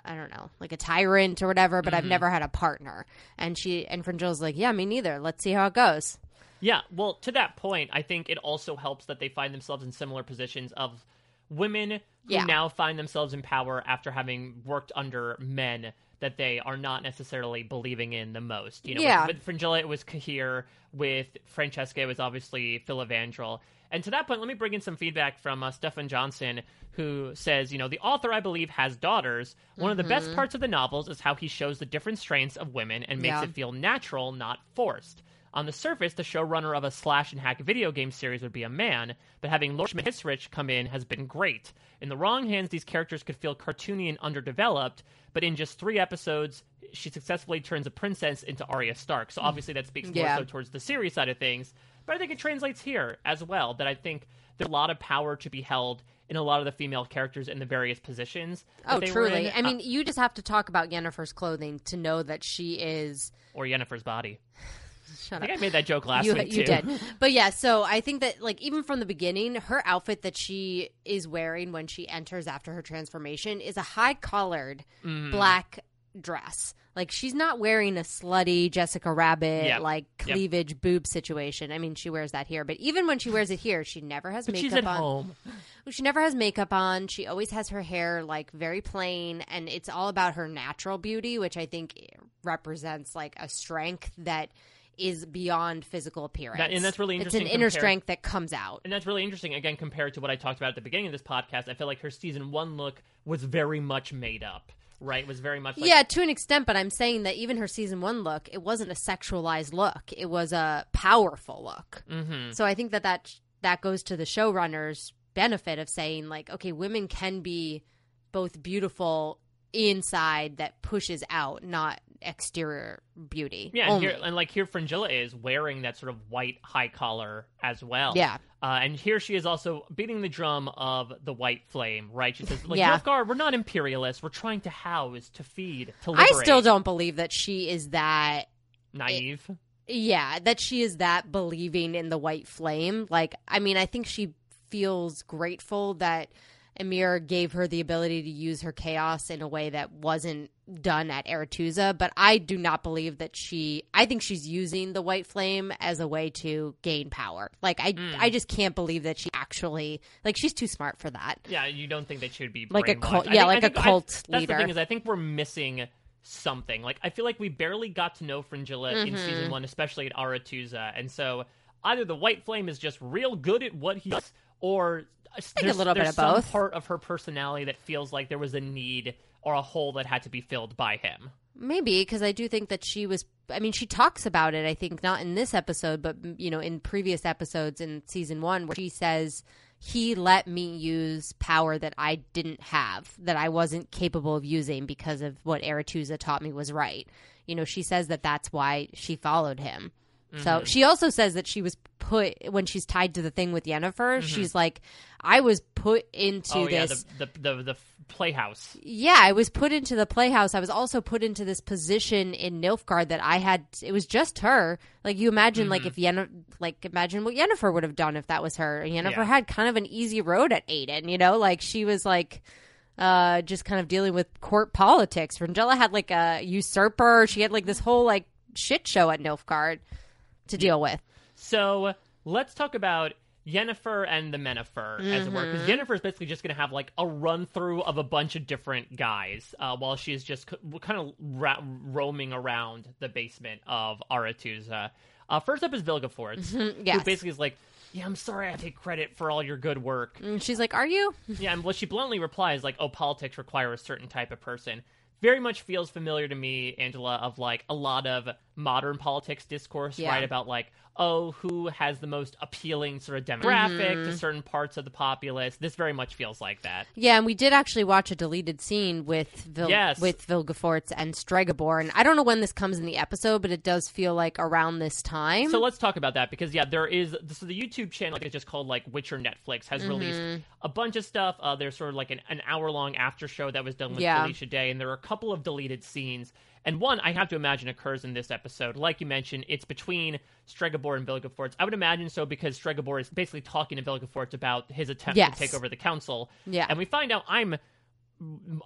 I don't know, like a tyrant or whatever, but I've never had a partner. And she and Fringilla's like, yeah, me neither. Let's see how it goes. Yeah, well, to that point, I think it also helps that they find themselves in similar positions of women who Yeah. now find themselves in power after having worked under men that they are not necessarily believing in the most. You know, Yeah. with, with Fringilla, it was Cahir. With Francesca, it was obviously Phil Filavandrel. And to that point, let me bring in some feedback from uh, Stefan Johnson, who says, you know, the author, I believe, has daughters. One of the best parts of the novels is how he shows the different strengths of women and makes Yeah. it feel natural, not forced. On the surface, the showrunner of a slash and hack video game series would be a man, but having Lauren Schmidt Hissrich come in has been great. In the wrong hands, these characters could feel cartoony and underdeveloped, but in just three episodes, she successfully turns a princess into Arya Stark. So obviously that speaks more Yeah. so towards the series side of things, but I think it translates here as well, that I think there's a lot of power to be held in a lot of the female characters in the various positions. Oh, truly. I Uh, mean, you just have to talk about Yennefer's clothing to know that she is. or Yennefer's body. Shut I think up. I made that joke last you, week you too. did. But yeah, so I think that like even from the beginning, her outfit that she is wearing when she enters after her transformation is a high collared Mm-hmm. black dress. Like she's not wearing a slutty Jessica Rabbit Yep. like Yep. cleavage boob situation. I mean, she wears that here, but even when she wears it here, she never has But makeup she's at on. home. She never has makeup on. She always has her hair like very plain, and it's all about her natural beauty, which I think represents like a strength that is beyond physical appearance. That- and that's really interesting. It's interesting an inner compared- strength that comes out. And that's really interesting, again, compared to what I talked about at the beginning of this podcast. I feel like her season one look was very much made up, right? Was very much like, yeah, to an extent, but I'm saying that even her season one look, it wasn't a sexualized look. It was a powerful look. Mhm. So I think that that that goes to the showrunners' benefit of saying like, okay, women can be both beautiful inside that pushes out, not exterior beauty. Yeah, and, here, and like here, Fringilla is wearing that sort of white high collar as well. Yeah. Uh, and here she is also beating the drum of the white flame, right? She says, like, Yeah. Nilfgaard, we're not imperialists. We're trying to house, to feed, to live. I still don't believe that she is that Naive. Yeah, that she is that believing in the white flame. Like, I mean, I think she feels grateful that Emhyr gave her the ability to use her chaos in a way that wasn't done at Aretuza, but I do not believe that she I think she's using the white flame as a way to gain power. Like I Hmm. I just can't believe that she actually like she's too smart for that. Yeah, you don't think that she would be Like a cult- yeah, think- like I a think- I- cult That's leader. the thing is, I think we're missing something. Like, I feel like we barely got to know Fringilla in Mm-hmm. season one, especially at Aretuza, and so either the White Flame is just real good at what he does, or think a little bit of some both. part of her personality that feels like there was a need or a hole that had to be filled by him. Maybe because I do think that she was. I mean, she talks about it. I think not in this episode, but you know, in previous episodes in season one, where she says he let me use power that I didn't have, that I wasn't capable of using because of what Aretuza taught me was right. You know, she says that that's why she followed him. Mm-hmm. So she also says that she was put when she's tied to the thing with Yennefer. Mm-hmm. She's like, I was put into oh yeah, this. the the the, the playhouse. Yeah, I was put into the playhouse. I was also put into this position in Nilfgaard that I had. It was just her. Like you imagine, like Mm-hmm. if Yennefer, like imagine what Yennefer would have done if that was her. Yennefer Yeah. had kind of an easy road at Aedirn. You know, like she was like. Uh, just kind of dealing with court politics. Fringilla had like a usurper. She had like this whole like shit show at Nilfgaard to deal with. So let's talk about Yennefer and the Menifer, as it were, Mm-hmm. because Yennefer is basically just going to have like a run through of a bunch of different guys uh, while she's just c- kind of ra- roaming around the basement of Aretuza. Uh, first up is Vilgefortz, who yes. basically is like, "Yeah, I'm sorry, I take credit for all your good work." And she's like, "Are you?" Yeah, and well, she bluntly replies like, "Oh, politics require a certain type of person." Very much feels familiar to me, Angela, of like a lot of modern politics discourse, Yeah. right? About like, oh, who has the most appealing sort of demographic Mm-hmm. to certain parts of the populace. This very much feels like that. Yeah, and we did actually watch a deleted scene with Vil- Yes. with Vilgefortz and Stregobor, and I don't know when this comes in the episode, but it does feel like around this time. So let's talk about that because yeah, there is so the YouTube channel like, it's just called like Witcher Netflix has Mm-hmm. released a bunch of stuff. Uh, there's sort of like an, an hour long after show that was done with Yeah. Felicia Day, and there are a couple of deleted scenes. And one I have to imagine occurs in this episode. Like you mentioned, it's between Stregobor and Vilgefortz. I would imagine so because Stregobor is basically talking to Vilgefortz about his attempt Yes. to take over the council. Yeah. And we find out I'm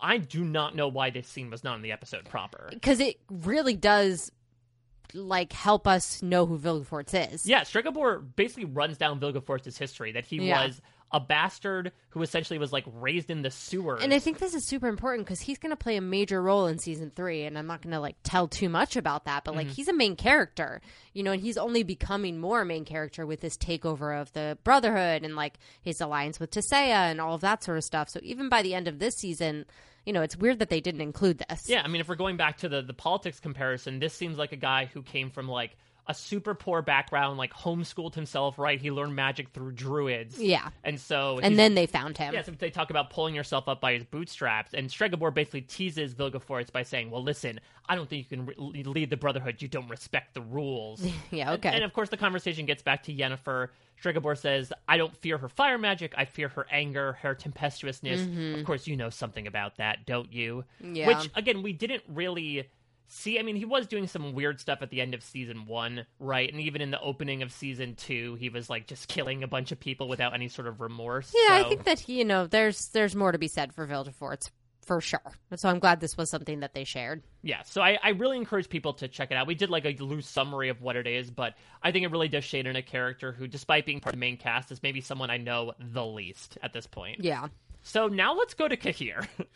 I do not know why this scene was not in the episode proper. because it really does like help us know who Vilgefortz is. Yeah, Stregobor basically runs down Vilgefortz's history that he Yeah. was a bastard who essentially was like raised in the sewers. And I think this is super important because he's going to play a major role in season three, and I'm not going to like tell too much about that, but like Mm-hmm. he's a main character, you know, and he's only becoming more a main character with this takeover of the Brotherhood and like his alliance with Tissaia and all of that sort of stuff. So even by the end of this season, you know, it's weird that they didn't include this. yeah, I mean, if we're going back to the the politics comparison, this seems like a guy who came from like a super poor background, like homeschooled himself. Right, he learned magic through druids. Yeah. and so And then they found him. Yeah, so they talk about pulling yourself up by his bootstraps, and Stregobor basically teases Vilgefortz by saying, "Well, listen, I don't think you can re- lead the Brotherhood. You don't respect the rules." Yeah, okay. And, and of course, the conversation gets back to Yennefer. Stregobor says, "I don't fear her fire magic. I fear her anger, her tempestuousness. Of course, you know something about that, don't you?" Mm-hmm. Yeah. Which again, we didn't really. See, I mean, he was doing some weird stuff at the end of season one, right? And even in the opening of season two, he was like just killing a bunch of people without any sort of remorse. Yeah, I think that you know, there's there's more to be said for Vilgefortz for sure. So I'm glad this was something that they shared. Yeah, so I, I really encourage people to check it out. We did like a loose summary of what it is, but I think it really does shade in a character who, despite being part of the main cast, is maybe someone I know the least at this point. Yeah, So now let's go to Cahir.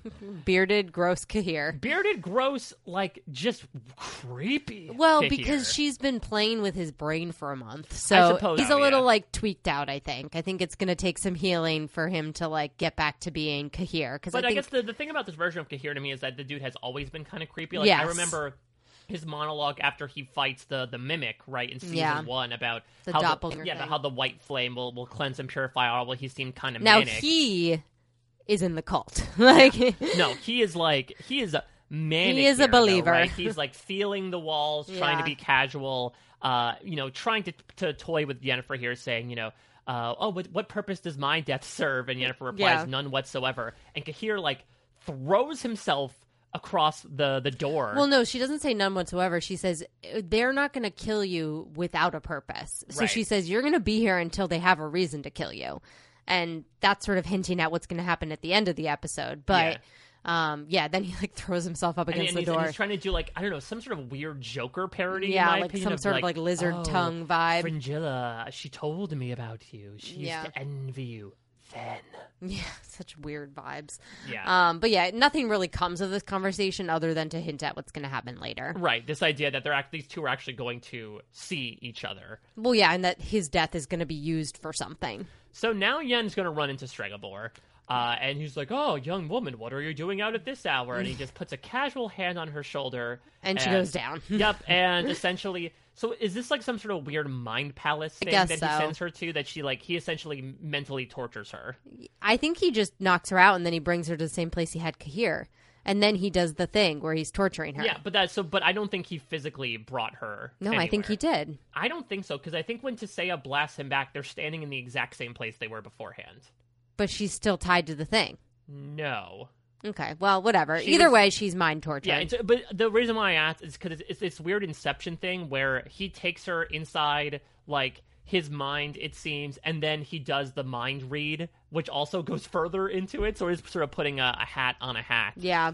bearded, gross Cahir. Bearded, gross, like just creepy. Well, Cahir. because she's been playing with his brain for a month, so he's so, a little yeah. like tweaked out. I think. I think it's going to take some healing for him to like get back to being Cahir. Because But I I, think guess the, the thing about this version of Cahir to me is that the dude has always been kind of creepy. Like I remember his monologue after he fights the the mimic, right, in season Yeah. one about The how doppelganger yeah, about thing. how the white flame will, will cleanse and purify all. Well, he seemed kind of now manic. he is in the cult. like, No, he is like he is a manic. He is a here, though, believer. right? He's like feeling the walls, trying to be casual. Uh, you know, trying to to toy with Yennefer here, saying, you know, uh, oh, what what purpose does my death serve? And Yennefer replies, Yeah. none whatsoever. And Cahir like throws himself across the the door. Well, no, she doesn't say none whatsoever. She says they're not going to kill you without a purpose. So Right. she says you're going to be here until they have a reason to kill you, and that's sort of hinting at what's going to happen at the end of the episode. But yeah, um, yeah then he like throws himself up against and the he's, and door. he's trying to do like I don't know some sort of weird Joker parody. in Yeah, like opinion, some sort of, like, lizard "Oh, tongue vibe." Fringilla, she told me about you. She used Yeah. to envy you yeah, such weird vibes. Yeah. Um, but yeah, nothing really comes of this conversation other than to hint at what's going to happen later. Right, this idea that they're act- these two are actually going to see each other. Well, yeah, and that his death is going to be used for something. So now Yen's going to run into Stregobor, uh, and he's like, "Oh, young woman, what are you doing out at this hour?" And he just puts a casual hand on her shoulder, And she goes down. yep, and essentially, so is this like some sort of weird mind palace thing that so. he sends her to? That she like he essentially mentally tortures her. I think he just knocks her out and then he brings her to the same place he had Cahir. and then he does the thing where he's torturing her. Yeah, but that's so. But I don't think he physically brought her. No, I think he did. I don't think so because I think when Tissaia blasts him back, they're standing in the exact same place they were beforehand. But she's still tied to the thing. No. Okay, well, whatever. She Either was- way, she's mind tortured. Yeah, it's, but the reason why I asked is because it's, it's this weird Inception thing where he takes her inside like his mind, it seems, and then he does the mind read, which also goes further into it. So he's sort of putting a, a hat on a hat. Yeah.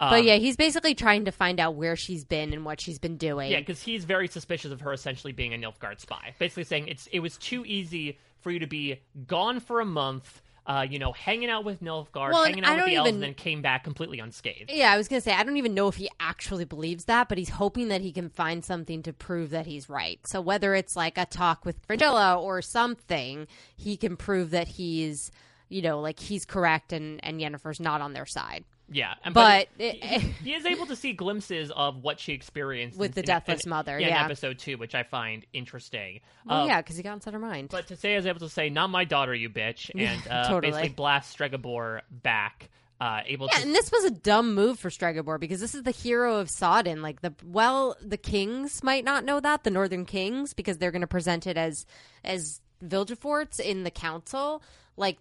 Um, but yeah, he's basically trying to find out where she's been and what she's been doing. Yeah, because he's very suspicious of her essentially being a Nilfgaard spy. Basically saying it's it was too easy for you to be gone for a month, uh, you know, hanging out with Nilfgaard, Well, hanging out with the elves, even- and then came back completely unscathed. Yeah, I was gonna say I don't even know if he actually believes that, but he's hoping that he can find something to prove that he's right. So whether it's like a talk with Fringilla or something, he can prove that he's, you know, like he's correct and and Yennefer's not on their side. Yeah, and, But he, it- he- he is able to see glimpses of what she experienced With in- the Deathless in- Mother, yeah, in yeah. episode two, which I find interesting. Well, Um, yeah, because he got inside her mind. But Tissaia is able to say, "Not my daughter, you bitch," and uh, Totally. basically blast Stregobor back. Uh, able Yeah, to and this was a dumb move for Stregobor because this is the hero of Sodden. Like the well, the kings might not know that the Northern Kings because they're going to present it as as Vilgefortz in the council. Like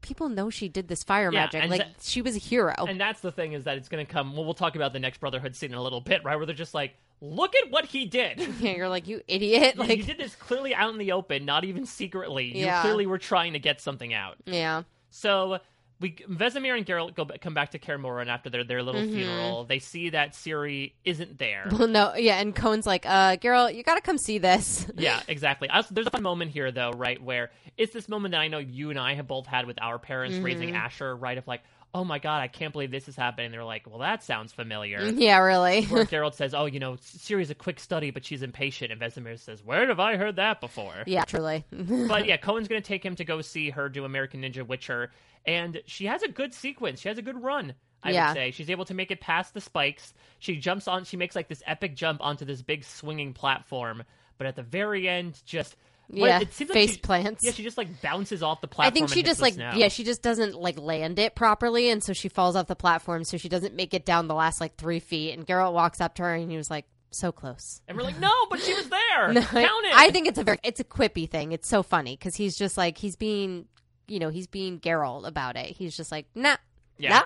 people know she did this fire Yeah, magic. Like that- she was a hero. And that's the thing is that it's going to come. Well, we'll talk about the next Brotherhood scene in a little bit, right? Where they're just like, "Look at what he did." yeah, you're like you idiot. Like you did this clearly out in the open, not even secretly. You Yeah. clearly were trying to get something out. yeah. So we Vesemir and Geralt go come back to Kaer Morhen after their their little Mm-hmm. funeral. They see that Ciri isn't there. Well, no, yeah, and Coën's like, uh, Geralt, you got to come see this. yeah, exactly. Also, there's a fun moment here though, right, where it's this moment that I know you and I have both had with our parents raising Mm-hmm. Asher, right? Of like, oh my god, I can't believe this is happening. They're like, well, that sounds familiar. yeah, really. Where Geralt says, "Oh, you know, Ciri's a quick study, but she's impatient," and Vesemir says, "Where have I heard that before?" yeah, truly. but yeah, Coën's going to take him to go see her do American Ninja Witcher, and she has a good sequence. She has a good run. I Yeah. would say she's able to make it past the spikes. She jumps on. She makes like this epic jump onto this big swinging platform, but at the very end, just what- Yeah, it seems like face she- plants. Yeah, she just like bounces off the platform. I think she just like snow. yeah, she just doesn't like land it properly, and so she falls off the platform. So she doesn't make it down the last like three feet. And Geralt walks up to her, and he was like, "So close." and we're like, no, but she was there. No, Count it. I think it's a very it's a quippy thing. It's so funny because he's just like he's being, you know, he's being Geralt about it. He's just like, nah, yeah. nah.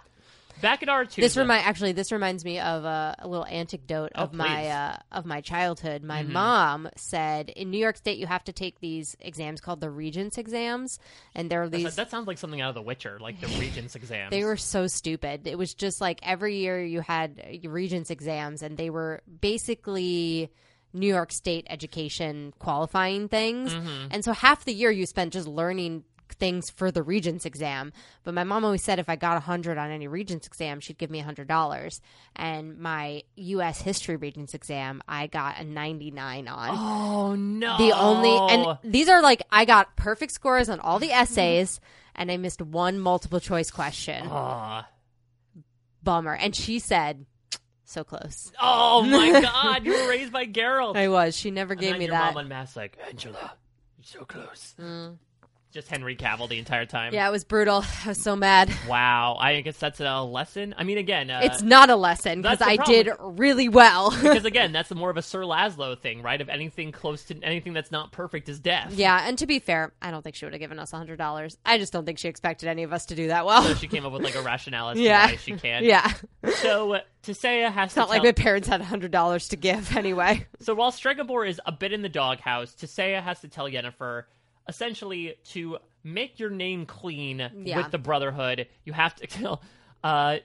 Back at R two. This remind actually this reminds me of a, a little anecdote Oh, of my uh, of my childhood. My Mm-hmm. mom said in New York State you have to take these exams called the Regents exams, and there are these. that sounds like something out of The Witcher, like the Regents exams. They were so stupid. It was just like every year you had Regents exams, and they were basically New York State education qualifying things. Mm-hmm. And so half the year you spent just learning things for the Regents exam. But my mom always said if I got a 100 on any Regents exam, she'd give me a $100. And my U.S. History Regents exam, I got a 99 on. Oh no! The only and these are like I got perfect scores on all the mm-hmm. essays and I missed one multiple choice question. Aw. Bummer. And she said, so close. Oh my god, you were raised by Geralt. I was. She never gave me your that. mom unmasked like, Angela, you're so close. Mm. Just Henry Cavill the entire time. yeah, it was brutal. I was so mad. Wow. I guess that's a lesson. I mean, again, uh, it's not a lesson because I did really well. because again, that's more of a Sir Laszlo thing, right? If anything close to anything that's not perfect is death. yeah, and to be fair, I don't think she would have given us a hundred dollars. I just don't think she expected any of us to do that well. So she came up with like a rationale as to Yeah. why she can't. yeah, So uh, Tissaia has it's to not like my parents had a hundred dollars to give anyway. So while Stregobor is a bit in the doghouse, Tissaia has to tell Yennefer essentially to make your name clean Yeah. with the Brotherhood. You have to kill. Uh,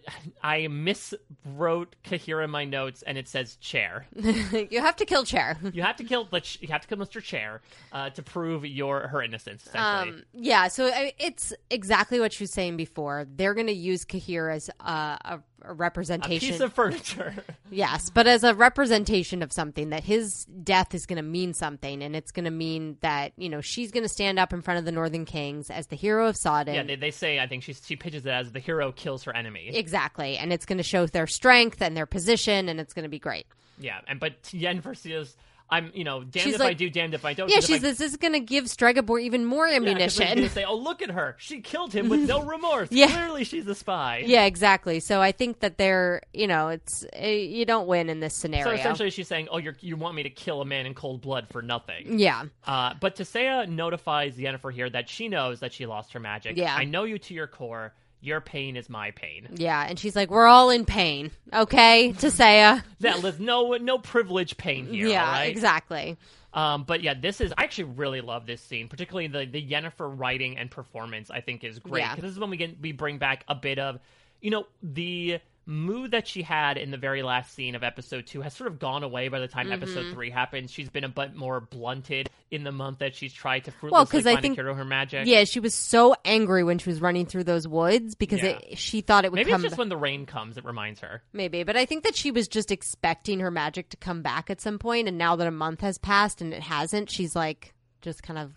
I miswrote Kahira in my notes, and it says chair. you have to kill Chair. You have to kill the ch- you have to kill Mr. Chair uh, to prove your her innocence. Essentially, Um, yeah, so I, it's exactly what she was saying before. They're going to use Cahir as uh, a, a a representation. piece of furniture. yes, but as a representation of something that his death is going to mean something, and it's going to mean that you know she's going to stand up in front of the Northern Kings as the hero of Sodden. yeah, they, they say I think she she pitches it as the hero kills her enemy. exactly, and it's going to show their strength and their position, and it's going to be great. Yeah, and but Yen says, I'm, you know, damned She's if I do, damned if I don't. Yeah, she's I, this is going to give Stregobor even more Yeah, 'cause then she's ammunition. gonna say, "Oh, look at her! She killed him with no remorse. Yeah. Clearly, she's a spy." Yeah, exactly. So I think that they're, you know, it's eh, you don't win in this scenario. So essentially, she's saying, "Oh, you want me to kill a man in cold blood for nothing." yeah, Uh, but Tissaia notifies Yennefer here that she knows that she lost her magic. Yeah. I know you to your core. Your pain is my pain. yeah, and she's like, "We're all in pain, okay?" Tissaia. That there's no no privilege pain here. yeah, right? exactly. Um, but yeah, this is I actually really love this scene, particularly the the Yennefer writing and performance. I think is great Yeah. because this is when we get we bring back a bit of, you know, the mood that she had in the very last scene of episode two has sort of gone away by the time Mm-hmm. episode three happens. She's been a bit more blunted in the month that she's tried to Well, fruitlessly 'cause I think- a cure to her magic. Yeah, she was so angry when she was running through those woods because Yeah. it, she thought it would Maybe come. it's just when the rain comes, it reminds her. Maybe, but I think that she was just expecting her magic to come back at some point, and now that a month has passed and it hasn't, she's like just kind of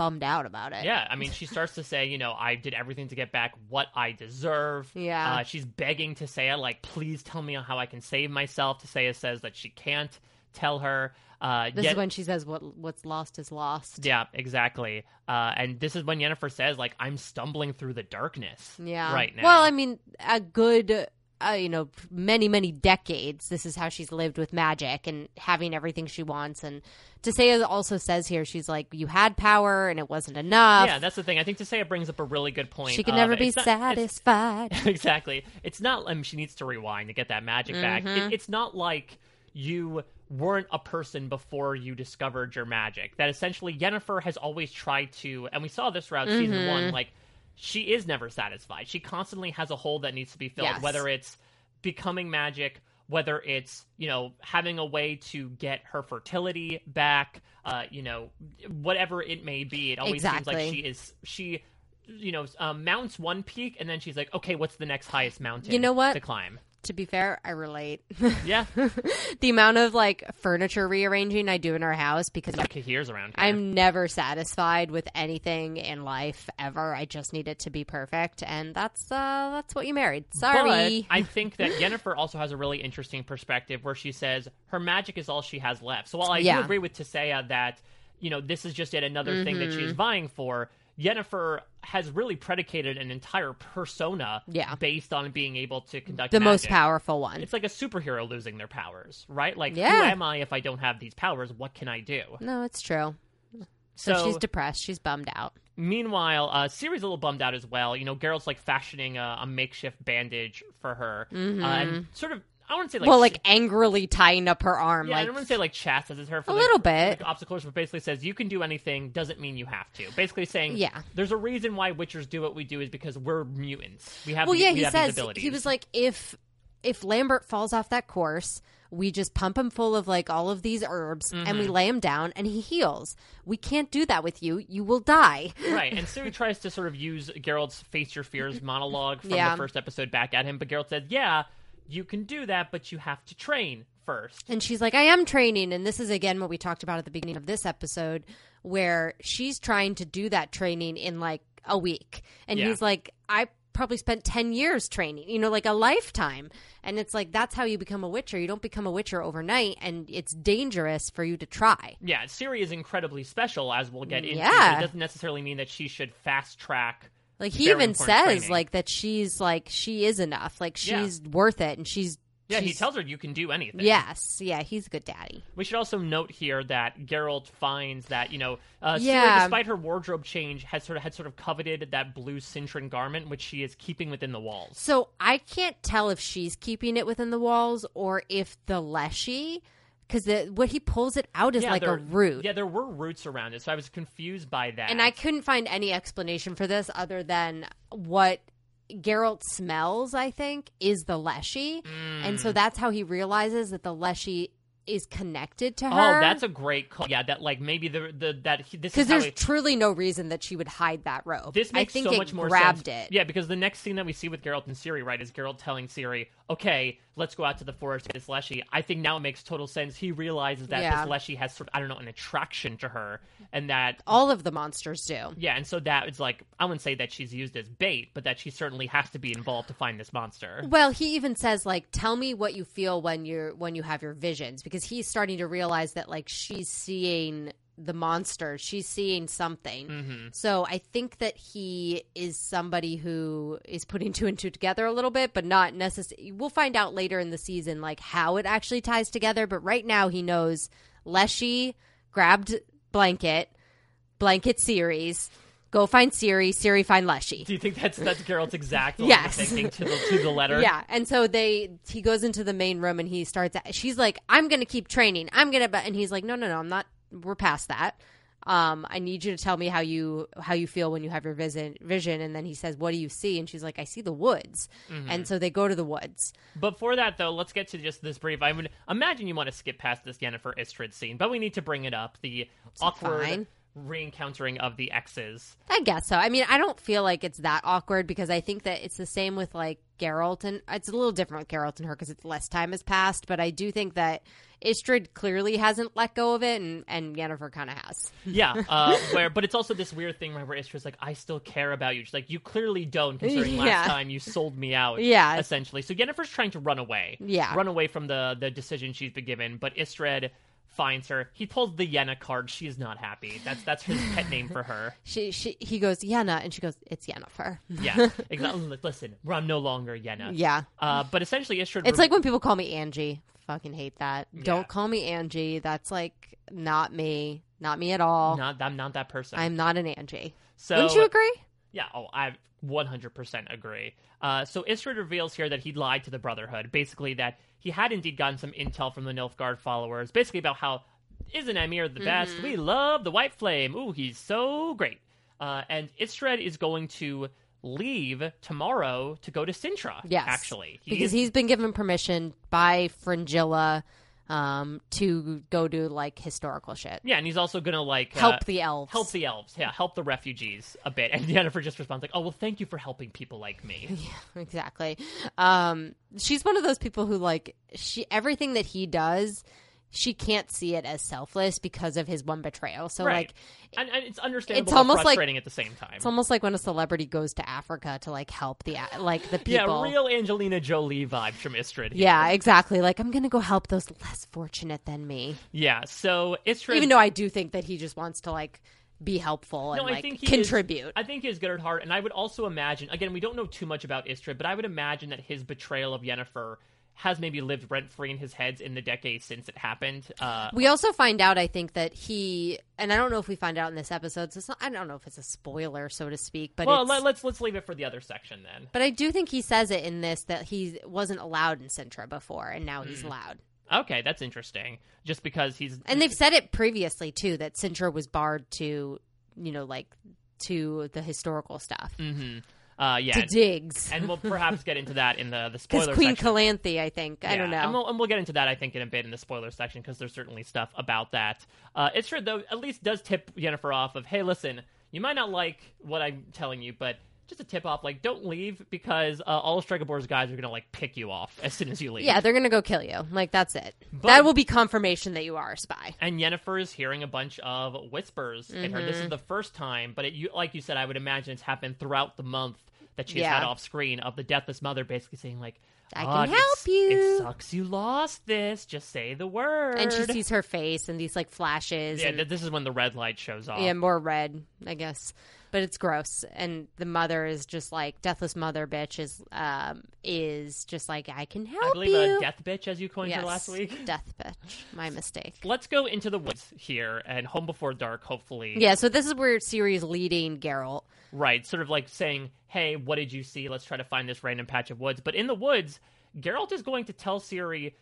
bummed out about it. Yeah, I mean, she starts to say, you know, I did everything to get back what I deserve. Yeah. Uh, she's begging Tissaia, like, please tell me how I can save myself. Tissaia says that she can't tell her. Uh, This yet- is when she says, "What what's lost is lost." Yeah, exactly. Uh, and this is when Yennefer says, like, I'm stumbling through the darkness. Yeah. Right now. Well, I mean, a good, uh, you know, many, many decades, this is how she's lived with magic and having everything she wants. And Tissaia also says here, she's like, you had power and it wasn't enough. yeah, that's the thing. I think Tissaia brings up a really good point. she can never be it's not- it's- satisfied. exactly. It's not. I mean, she needs to rewind to get that magic back. Mm-hmm. It, it's not like you weren't a person before you discovered your magic. That essentially Yennefer has always tried to, and we saw this throughout season Mm-hmm. one. Like she is never satisfied. She constantly has a hole that needs to be filled. Yes. Whether it's becoming magic. Whether it's you know having a way to get her fertility back, uh, you know whatever it may be, it always seems like she is she you know um, mounts one peak and then she's like okay what's the next highest mountain You know what? to climb to be fair, I relate. yeah the amount of like furniture rearranging I do in our house because Cahir's around here. I'm never satisfied with anything in life ever. I just need it to be perfect, and that's uh that's what you married. Sorry. But I think that Yennefer also has a really interesting perspective where she says her magic is all she has left. So while I Yeah. do agree with Tissaia that, you know, this is just yet another thing that Mm-hmm. she is vying for, Yennefer has really predicated an entire persona Yeah. based on being able to conduct the most powerful one. It's like a superhero losing their powers, right? Like, who am I if I don't have these powers? What can I do? No, it's true. So, she's depressed. She's bummed out. Meanwhile, uh, Ciri's a little bummed out as well. You know, Geralt's like fashioning a, a makeshift bandage for her, uh, and sort of. I wouldn't say like Mm-hmm. well, like angrily tying up her arm. yeah, I like don't want to say like chastises her for A like, little bit. Like obstacle but basically says you can do anything doesn't mean you have to. Basically saying, Yeah. there's a reason why Witchers do what we do is because we're mutants. We have well, yeah, we he says he was like, if if Lambert falls off that course, we just pump him full of like all of these herbs and Mm-hmm. we lay him down and he heals. We can't do that with you. You will die. right, and Ciri tries to sort of use Geralt's "Face Your Fears" monologue from Yeah. the first episode back at him, but Geralt said, "Yeah, you can do that, but you have to train first. And she's like, I am training. And this is again what we talked about at the beginning of this episode, where she's trying to do that training in like a week. And Yeah. he's like, I probably spent 10 years training, you know, like a lifetime. And it's like, that's how you become a Witcher. You don't become a Witcher overnight. And it's dangerous for you to try. Yeah, Ciri is incredibly special, as we'll get into. Yeah. It doesn't necessarily mean that she should fast track. Like he even says training. like that she's like she is enough. Like Yeah. she's worth it and she's Yeah, he tells her you can do anything. Yes. Yeah, he's a good daddy. We should also note here that Geralt finds that you know, uh, Yeah. despite her wardrobe change, has sort of had sort of coveted that blue Cintran garment, which she is keeping within the walls. So I can't tell if she's keeping it within the walls or if the Leshy, because what he pulls it out is yeah, like a root. Yeah, there were roots around it, so I was confused by that. And I couldn't find any explanation for this other than what Geralt smells, I think, is the Leshy. And Mm. so that's how he realizes that the Leshy is connected to her. Oh, that's a great call. Yeah, that like maybe the the that he, this because there's it- truly no reason that she would hide that robe. This makes I think so much more grabbed sense. it. Yeah, because the next scene that we see with Geralt and Ciri, right, is Geralt telling Ciri, okay, let's go out to the forest to get this Leshy. I think now it makes total sense. He realizes that Yeah. this Leshy has sort of, I don't know, an attraction to her, and that All of the monsters do. yeah, and so that is like I wouldn't say that she's used as bait, but that she certainly has to be involved to find this monster. Well, he even says like, "Tell me what you feel when you're when you have your visions," because he's starting to realize that like she's seeing the monster, she's seeing something. Mm-hmm. So I think that he is somebody who is putting two and two together a little bit, but not necessarily. We'll find out later in the season like how it actually ties together. But right now, he knows Leshy grabbed blanket, blanket series. Go find Ciri. Ciri find Leshy. Do you think that's that's Geralt's exact Yes. thinking to the to the letter? Yeah, and so they he goes into the main room and he starts. She's like, "I'm going to keep training. I'm going to," and he's like, "No, no, no. I'm not. We're past that. Um, I need you to tell me how you how you feel when you have your vision. Vision." And then he says, "What do you see?" And she's like, "I see the woods." Mm-hmm. And so they go to the woods. Before that, though, let's get to just this brief. I would imagine you want to skip past this Yennefer Istredd scene, but we need to bring it up. The awkward fine. re-encountering of the exes. I guess so. I mean, I don't feel like it's that awkward because I think that it's the same with like Geralt and it's a little different with Geralt and her because it's less time has passed. But I do think that Istredd clearly hasn't let go of it, and and Yennefer kind of has. Yeah, uh, where but it's also this weird thing right, where Istredd's like, "I still care about you." She's like, "You clearly don't, considering last time you sold me out." Yeah. essentially. So Yennefer's trying to run away. Yeah. run away from the the decision she's been given, but Istredd finds her. He pulls the Yenna card. She is not happy. That's that's his pet name for her. She, she he goes Yenna, and she goes it's Yennefer. Yeah, exactly. Listen, I'm no longer Yenna. Yeah, Uh, but essentially, Istredd. it's like when people call me Angie. Fucking hate that. Don't call me Angie. That's like not me. Not me at all. not. I'm not that person. I'm not an Angie. so Wouldn't you agree? Yeah, oh, I 100% agree. Uh, so Istredd reveals here that he lied to the Brotherhood, basically that he had indeed gotten some intel from the Nilfgaard followers, basically about how isn't Emhyr the best? Mm-hmm. We love the White Flame. Ooh, he's so great. Uh, and Istredd is going to leave tomorrow to go to Cintra. Yes, actually, He because is- he's been given permission by Fringilla um, to go do like historical shit. yeah, and he's also gonna like uh, Help the elves. help the elves, yeah, help the refugees a bit. And Yennefer just responds like, "Oh well, thank you for helping people like me." Yeah, exactly. Um, she's one of those people who like she everything that he does. She can't see it as selfless because of his one betrayal. So right, like and, and it's understandable, It's almost like- frustrating at the same time. It's almost like when a celebrity goes to Africa to like help the like the people. Yeah, real Angelina Jolie vibes from Istredd. here. Yeah, exactly. Like I'm gonna go help those less fortunate than me. Yeah, so Istredd. Even though I do think that he just wants to like be helpful and no, I like think he contribute. Is, I think he is good at heart, and I would also imagine. Again, we don't know too much about Istredd, but I would imagine that his betrayal of Yennefer has maybe lived rent free in his head in the decades since it happened. Uh, we also find out, I think, that he and I don't know if we find out in this episode. So not, I don't know if it's a spoiler, so to speak. But well, let, let's let's leave it for the other section then. but I do think he says it in this that he wasn't allowed in Cintra before, and now Hmm. he's allowed. Okay, that's interesting. Just because he's And they've said it previously too that Cintra was barred to, you know, like to the historical stuff, uh, yeah, to digs. and we'll perhaps get into that in the the Because spoiler Queen section. Calanthe, I think. I don't know. And we'll, and we'll get into that, I think, in a bit in the spoiler section because there's certainly stuff about that. Uh, Istredd, though, at least does tip Yennefer off of, hey, listen, you might not like what I'm telling you, but just a tip off, like, don't leave because uh, all of Stregobor's guys are going to, like, pick you off as soon as you leave. yeah, they're gonna go kill you. Like that's it. But- that will be confirmation that you are a spy. And Yennefer is hearing a bunch of whispers in her. This Mm-hmm. is the first time, but it, you, like you said, I would imagine it's happened throughout the month that she's Yeah. had off screen of the Deathless Mother basically saying, like, I can help you." It sucks you lost this. Just say the word. And she sees her face and these like flashes. Yeah, and, this is when the red light shows off. yeah, more red, I guess. But it's gross. And the mother is just like deathless mother bitch is um is just like I can help I believe you. a death bitch, as you coined yes, her last week. Death bitch. My mistake. Let's go into the woods here and Home Before Dark, hopefully. Yeah, so this is where Ciri's leading Geralt. Right, sort of like saying, hey, what did you see? Let's try to find this random patch of woods. But in the woods, Geralt is going to tell Ciri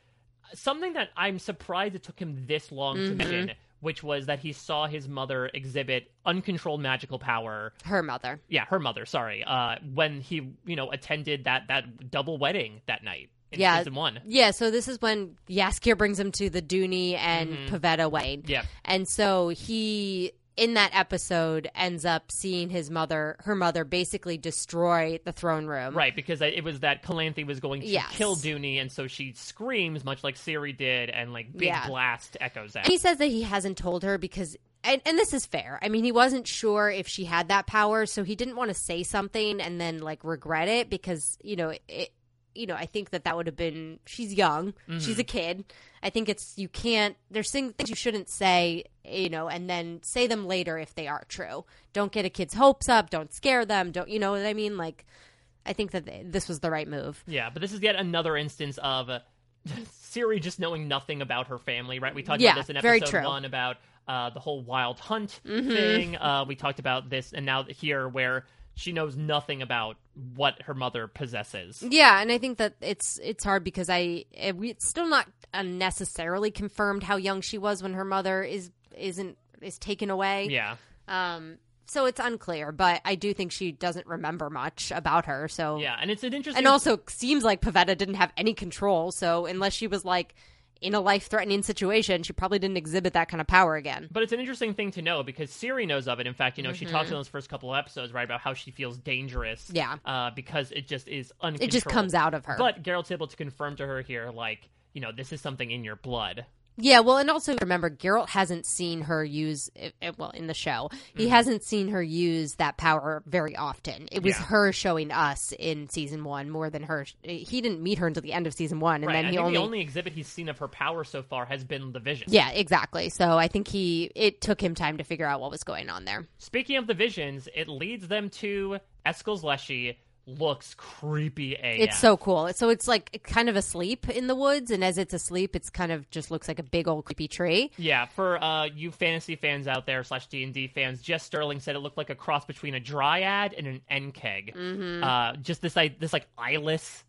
something that I'm surprised it took him this long to mention, which was that he saw his mother exhibit uncontrolled magical power. Her mother. Yeah, her mother, sorry. Uh, when he, you know, attended that, that double wedding that night in Yeah. season one. Yeah, so this is when Jaskier brings him to the Duny and Pavetta wedding. Mm-hmm. Yeah. And so he in that episode ends up seeing his mother, her mother, basically destroy the throne room. Right, because it was that Calanthe was going to Yes. kill Duny, and so she screams, much like Ciri did, and like big Yeah. blast echoes out. And he says that he hasn't told her because, and, and this is fair. I mean, he wasn't sure if she had that power, so he didn't want to say something and then like regret it because you know it. You know, I think that that would have been. She's young. She's a kid. I think it's you can't. There's things you shouldn't say. You know, and then say them later if they are true. Don't get a kid's hopes up. Don't scare them. Don't you know what I mean? Like, I think that th- this was the right move. Yeah, but this is yet another instance of uh, Ciri just knowing nothing about her family, right? We talked Yeah, about this in very episode true. Mm-hmm. one about uh, the whole wild hunt thing. Uh, we talked about this, and now here where she knows nothing about what her mother possesses. Yeah, and I think that it's it's hard because I it, it's still not necessarily confirmed how young she was when her mother is isn't is taken away. Yeah. Um. So it's unclear, but I do think she doesn't remember much about her. So Yeah, and it's an interesting. and also seems like Pavetta didn't have any control. So unless she was like in a life threatening situation, she probably didn't exhibit that kind of power again. But it's an interesting thing to know because Ciri knows of it. In fact, you know, she talks in those first couple of episodes, right, about how she feels dangerous. Mm-hmm. Yeah. Uh, because it just is uncontrolled. It just comes out of her. But Geralt's able to confirm to her here, like, you know, this is something in your blood. Yeah, well, and also remember, Geralt hasn't seen her use, eh, eh, well, in the show, he hasn't seen her use that power very often. It was Yeah. her showing us in season one more than her. He didn't meet her until the end of season one, and right. then I he only. the only exhibit he's seen of her power so far has been the vision. Yeah, exactly. So I think he it took him time to figure out what was going on there. Speaking of the visions, it leads them to Eskel's Leshy. Looks creepy AF. It's so cool. So it's like kind of asleep in the woods, and as it's asleep, it's kind of just looks like a big old creepy tree. Yeah, for uh, you fantasy fans out there slash D and D fans, Jess Sterling said it looked like a cross between a dryad and an Enkeg. Mm-hmm. Uh, just this like this like eyeless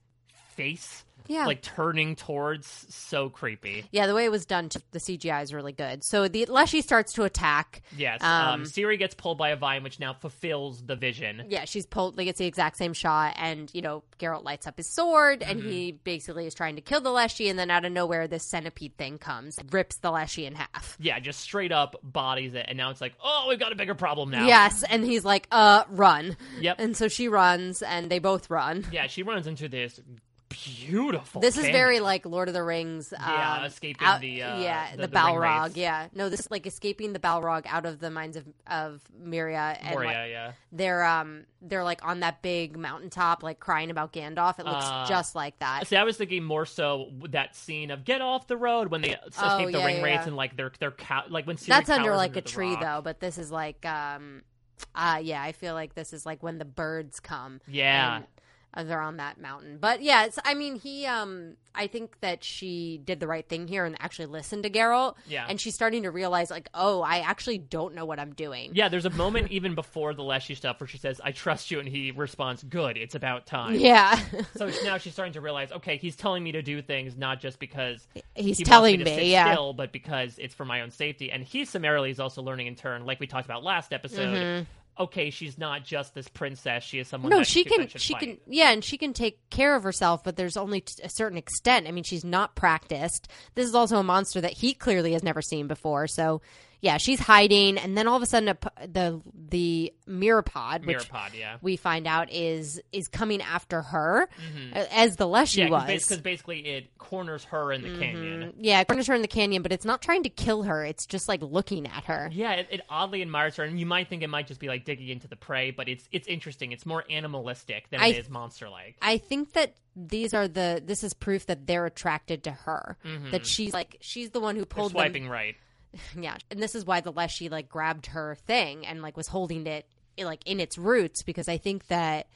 face, Yeah. like turning towards, so creepy. Yeah, the way it was done, to, the CGI is really good. So the Leshy starts to attack. Yes, um, Um, Ciri gets pulled by a vine, which now fulfills the vision. Yeah, she's pulled. Like it's the exact same shot, and you know, Geralt lights up his sword, and Mm-hmm. he basically is trying to kill the Leshy, and then out of nowhere, this centipede thing comes, rips the Leshy in half. Yeah, just straight up bodies it, and now it's like, oh, we've got a bigger problem now. Yes, and he's like, "Uh, run!" Yep. And so she runs, and they both run. Yeah, she runs into this beautiful. This is very like Lord of the Rings. Um, Yeah, escaping out- the, uh, yeah the- the, the Balrog. Yeah, no, this is like escaping the Balrog out of the minds of of Miria and Moria, like, yeah. they're um they're like on that big mountaintop like crying about Gandalf. It looks Uh, just like that. See, I was thinking more so that scene of get off the road when they escape Oh, the yeah, ring yeah, wraiths and like they're they're cow- like when Ciri That's under like a tree rock. though, but this is like um uh yeah, I feel like this is like when the birds come. Yeah. and, they're on that mountain. But yeah, it's I mean, he um I think that she did the right thing here and actually listened to Geralt. Yeah. And she's starting to realize like, "Oh, I actually don't know what I'm doing." Yeah, there's a moment even before the Leshy stuff where she says, "I trust you," and he responds, "Good, it's about time." Yeah. So now she's starting to realize, okay, he's telling me to do things not just because He's he telling me, to me, yeah. still, but because it's for my own safety. And he summarily is also learning in turn, like we talked about last episode. Okay, she's not just this princess; she is someone. No, she can she fight. can yeah, and she can take care of herself, but there's only t- a certain extent. I mean, she's not practiced. This is also a monster that he clearly has never seen before. So, yeah, she's hiding and then all of a sudden a the the myriapod, which Myriapod, yeah. we find out is is coming after her uh, as the Leshy Mm-hmm. Yeah, was. because basically it corners her in the canyon. yeah, it corners her in the canyon, but it's not trying to kill her. It's just like looking at her. Yeah, it, it oddly admires her, and you might think it might just be like digging into the prey, but it's it's interesting. It's more animalistic than I- it is monster-like. I think that these are the this is proof that they're attracted to her. Mm-hmm. That she's like she's the one who They're pulled swiping them. right. Yeah, and this is why the Leshy like grabbed her thing and like was holding it like in its roots because I think that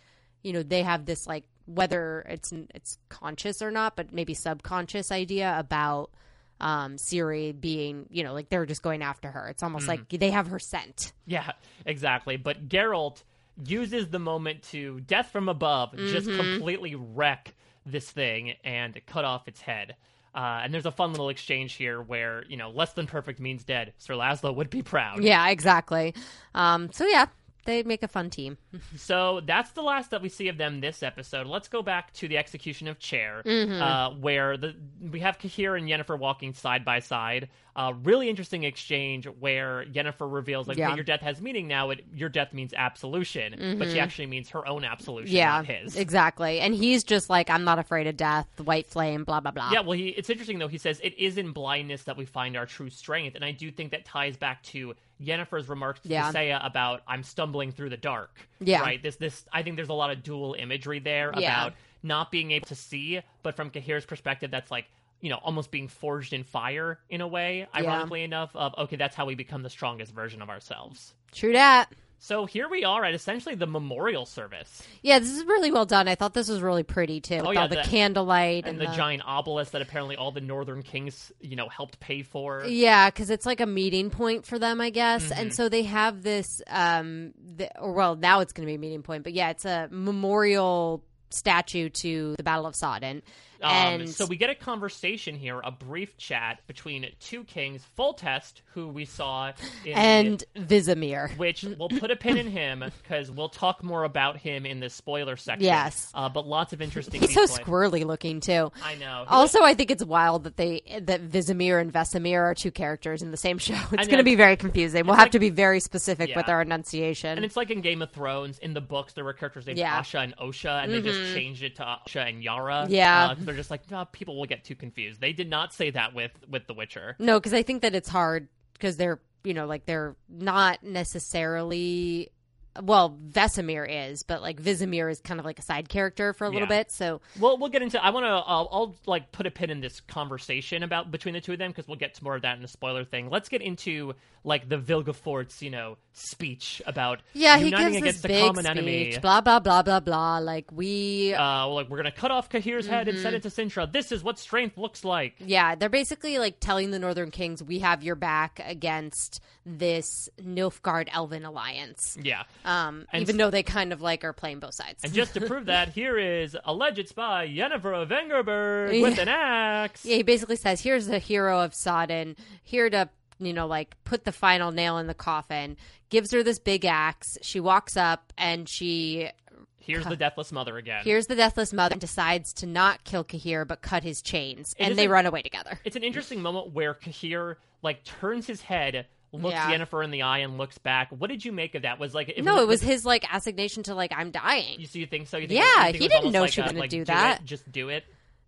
you know they have this like whether it's it's conscious or not, but maybe subconscious idea about um Ciri being you know like they're just going after her. It's almost like they have her scent. Yeah, exactly. But Geralt uses the moment to death from above, just Mm-hmm. completely wreck this thing and cut off its head. Uh, and there's a fun little exchange here where you know less than perfect means dead. Sir Laszlo would be proud. Yeah, exactly. Um, so yeah, they make a fun team. So that's the last that we see of them this episode. Let's go back to the execution of Cahir, Mm-hmm. uh, where the we have Cahir and Yennefer walking side by side. Uh, really interesting exchange where Yennefer reveals like, Yeah. "Hey, your death has meaning now. It, your death means absolution," but she actually means her own absolution, Mm-hmm. yeah, not his. exactly. And he's just like, I'm not afraid of death. White flame, blah blah blah. Yeah, well, he, it's interesting though. He says it is in blindness that we find our true strength, and I do think that ties back to Yennefer's remarks to Yeah. Seiya about "I'm stumbling through the dark." Yeah. right. This, this, I think there's a lot of dual imagery there Yeah. about not being able to see, but from Cahir's perspective, that's like you know almost being forged in fire in a way. Ironically enough, of okay, that's how we become the strongest version of ourselves. True that. So here we are at essentially the memorial service Yeah, this is really well done. I thought this was really pretty too. With Oh, yeah, all the, the- candlelight and the giant obelisk that apparently all the Northern Kings you know helped pay for. Yeah, because it's like a meeting point for them, I guess. Mm-hmm. And so they have this, um, the, or well, now it's going to be a meeting point, but yeah, it's a memorial statue to the Battle of Sodden. Um, and so we get a conversation here, a brief chat between two kings, Foltest, who we saw in and Vizimir. which we'll put a pin in him because we'll talk more about him in the spoiler section. Yes. uh, but lots of interesting. He's so detail. squirrely looking too. I know. Also, I think it's wild that they that Vizimir and Vesemir are two characters in the same show. It's going to be very confusing. We'll have like- to be very specific with our enunciation. and it's like in Game of Thrones. In the books, there were characters named Yeah. Asha and Osha, and they just changed it to Asha and Yara. Yeah. uh, they're just like, "Nah, people will get too confused. They did not say that with with The Witcher. No, because I think that it's hard because they're you know like they're not necessarily. Well, Vesemir is, but like Vizimir is kind of like a side character for a little Yeah. bit. So Well, we'll get into. I want to. I'll, I'll like put a pin in this conversation about between the two of them because we'll get to more of that in the spoiler thing. Let's get into like the Vilgefortz, you know, speech about yeah, he uniting gives against this a big common speech. enemy. Blah blah blah blah blah. Like we, Uh, like we're gonna cut off Cahir's head and Mm-hmm. send it to Cintra. This is what strength looks like. yeah, they're basically like telling the Northern Kings, "We have your back against this Nilfgaard Elven alliance." Yeah. Um, And even though they kind of like are playing both sides. And just to prove that, here is alleged spy Yennefer of Vengerberg with an axe. Yeah, he basically says, "Here's the hero of Sodden, here to you know like put the final nail in the coffin." Gives her this big axe. She walks up and she Here's the Deathless Mother again. Here's the deathless mother and decides to not kill Cahir but cut his chains, It and they a- run away together. It's an interesting moment where Cahir like turns his head, looks Yeah. Yennefer in the eye, and looks back. What did you make of that? Was like no, it was his like assignation to like I'm dying. You, so you think so? You think Yeah, you think he didn't know like she was a, gonna like, do it, that. just do it.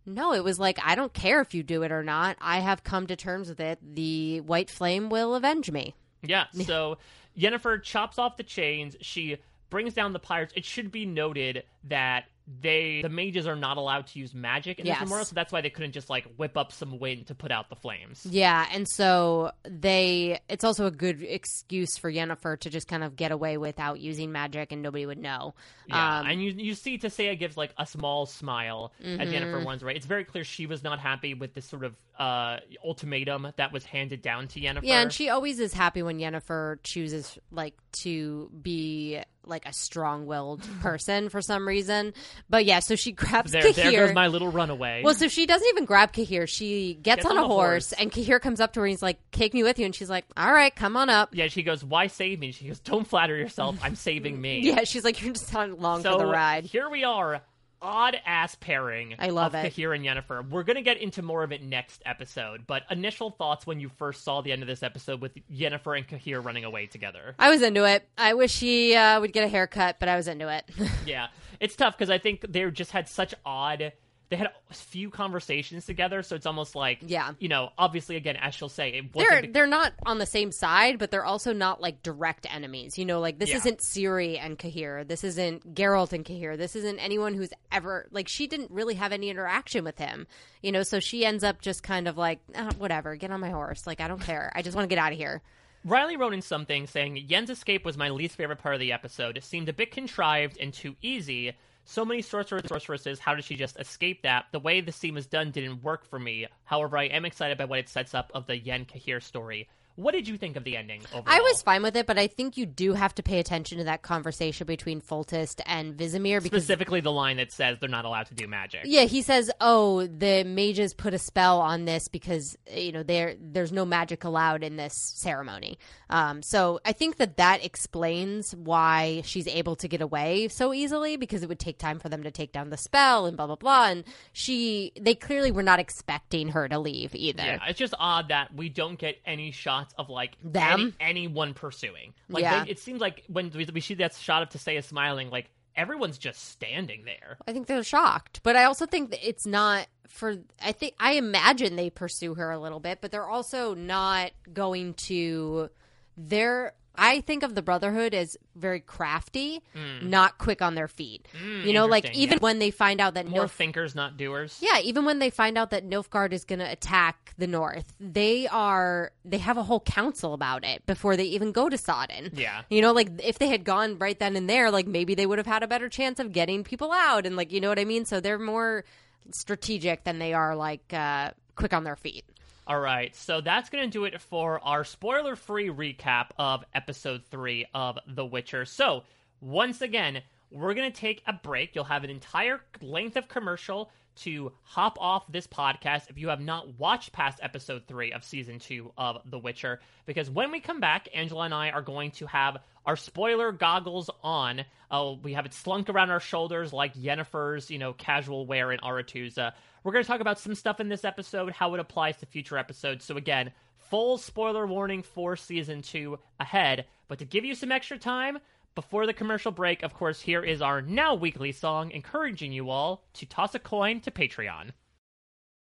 No, it was like I don't care if you do it or not. I have come to terms with it. The white flame will avenge me. Yeah. So Yennefer chops off the chains. She brings down the pirates. It should be noted that they the mages are not allowed to use magic in Yes. this memorial, so that's why they couldn't just like whip up some wind to put out the flames. Yeah, and so they it's also a good excuse for Yennefer to just kind of get away without using magic and nobody would know. Yeah, Um, and you you see Tissaia gives like a small smile Mm-hmm. as Yennefer runs away. It's very clear she was not happy with this sort of uh, ultimatum that was handed down to Yennefer. yeah, and she always is happy when Yennefer chooses like to be like a strong-willed person for some reason. But yeah, so she grabs there, Cahir. there goes my little runaway. well, so she doesn't even grab Cahir. She gets, Gets on, on a horse, horse. and Cahir comes up to her and he's like, "Take me with you." And she's like, "All right, come on up." yeah, she goes, "Why save me?" She goes, "Don't flatter yourself. I'm saving me." Yeah, she's like, "You're just not long so for the ride." here we are. Odd ass pairing. I love of it. Cahir and Yennefer. We're gonna get into more of it next episode, but initial thoughts when you first saw the end of this episode with Yennefer and Cahir running away together. I was into it. I wish he uh, would get a haircut, but I was into it. yeah, it's tough because I think they just had such odd. They had a few conversations together, so it's almost like, Yeah. you know, obviously, again, as she'll say, it they're wasn't. they're not on the same side, but they're also not like direct enemies. You know, like this Yeah. isn't Ciri and Cahir. This isn't Geralt and Cahir. This isn't anyone who's ever like she didn't really have any interaction with him. You know, so she ends up just kind of like "Ah, whatever, get on my horse. Like I don't care. I just want to get out of here. Riley wrote in something saying Yen's escape was my least favorite part of the episode. It seemed a bit contrived and too easy. So many sorcerers sorceresses, how did she just escape that? The way the scene was done didn't work for me. However, I am excited by what it sets up of the Yen Cahir story. What did you think of the ending overall? I was fine with it, but I think you do have to pay attention to that conversation between Foltest and Vizimir because specifically the line that says they're not allowed to do magic. Yeah, he says, "Oh, the mages put a spell on this because you know there there's no magic allowed in this ceremony." Um, so I think that that explains why she's able to get away so easily because it would take time for them to take down the spell and blah blah blah. And she, they clearly were not expecting her to leave either. Yeah, it's just odd that we don't get any shots of like Them? any, anyone pursuing. Like Yeah. they, it seems like when we, we see that shot of Tissaia smiling, like everyone's just standing there. I think they're shocked, but I also think that it's not for. I think I imagine they pursue her a little bit, but they're also not going to. They're. I think of the Brotherhood as very crafty, not quick on their feet. you know, like even yeah. when they find out that More Nilf- thinkers, not doers. yeah, even when they find out that Nilfgaard is going to attack the North, they are they have a whole council about it before they even go to Sodden. Yeah. you know, like if they had gone right then and there, like maybe they would have had a better chance of getting people out, and like you know what I mean. So they're more strategic than they are like uh, quick on their feet. All right, so that's going to do it for our spoiler free recap of episode three of The Witcher. So, once again, we're going to take a break. You'll have an entire length of commercial to hop off this podcast if you have not watched past episode three of season two of The Witcher. Because when we come back, Angela and I are going to have our spoiler goggles on. Uh, we have it slunk around our shoulders like Yennefer's, you know, casual wear in Aretuza. We're going to talk about some stuff in this episode, how it applies to future episodes. So again, full spoiler warning for season two ahead. But to give you some extra time, before the commercial break, of course, here is our now weekly song encouraging you all to toss a coin to Patreon.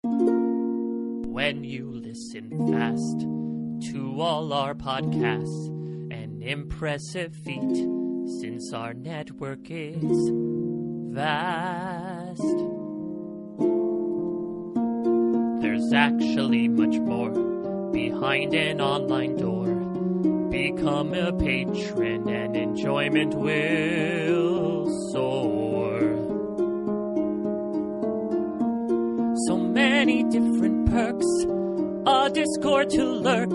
When you listen fast to all our podcasts, an impressive feat since our network is vast. There's actually much more behind an online door. Become a patron and enjoyment will soar. So many different perks, a Discord to lurk,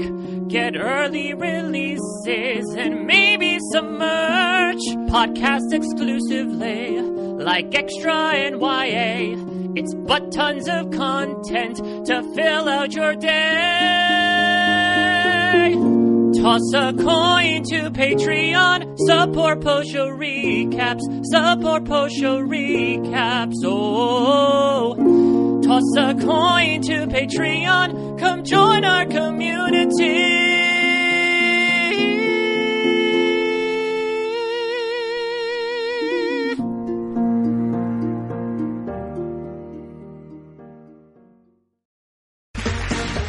get early releases and maybe some merch. Podcast exclusively, like Extra and YA. It's but tons of content to fill out your day. Toss a coin to Patreon, support post show recaps, support post show recaps. Oh, toss a coin to Patreon, come join our community.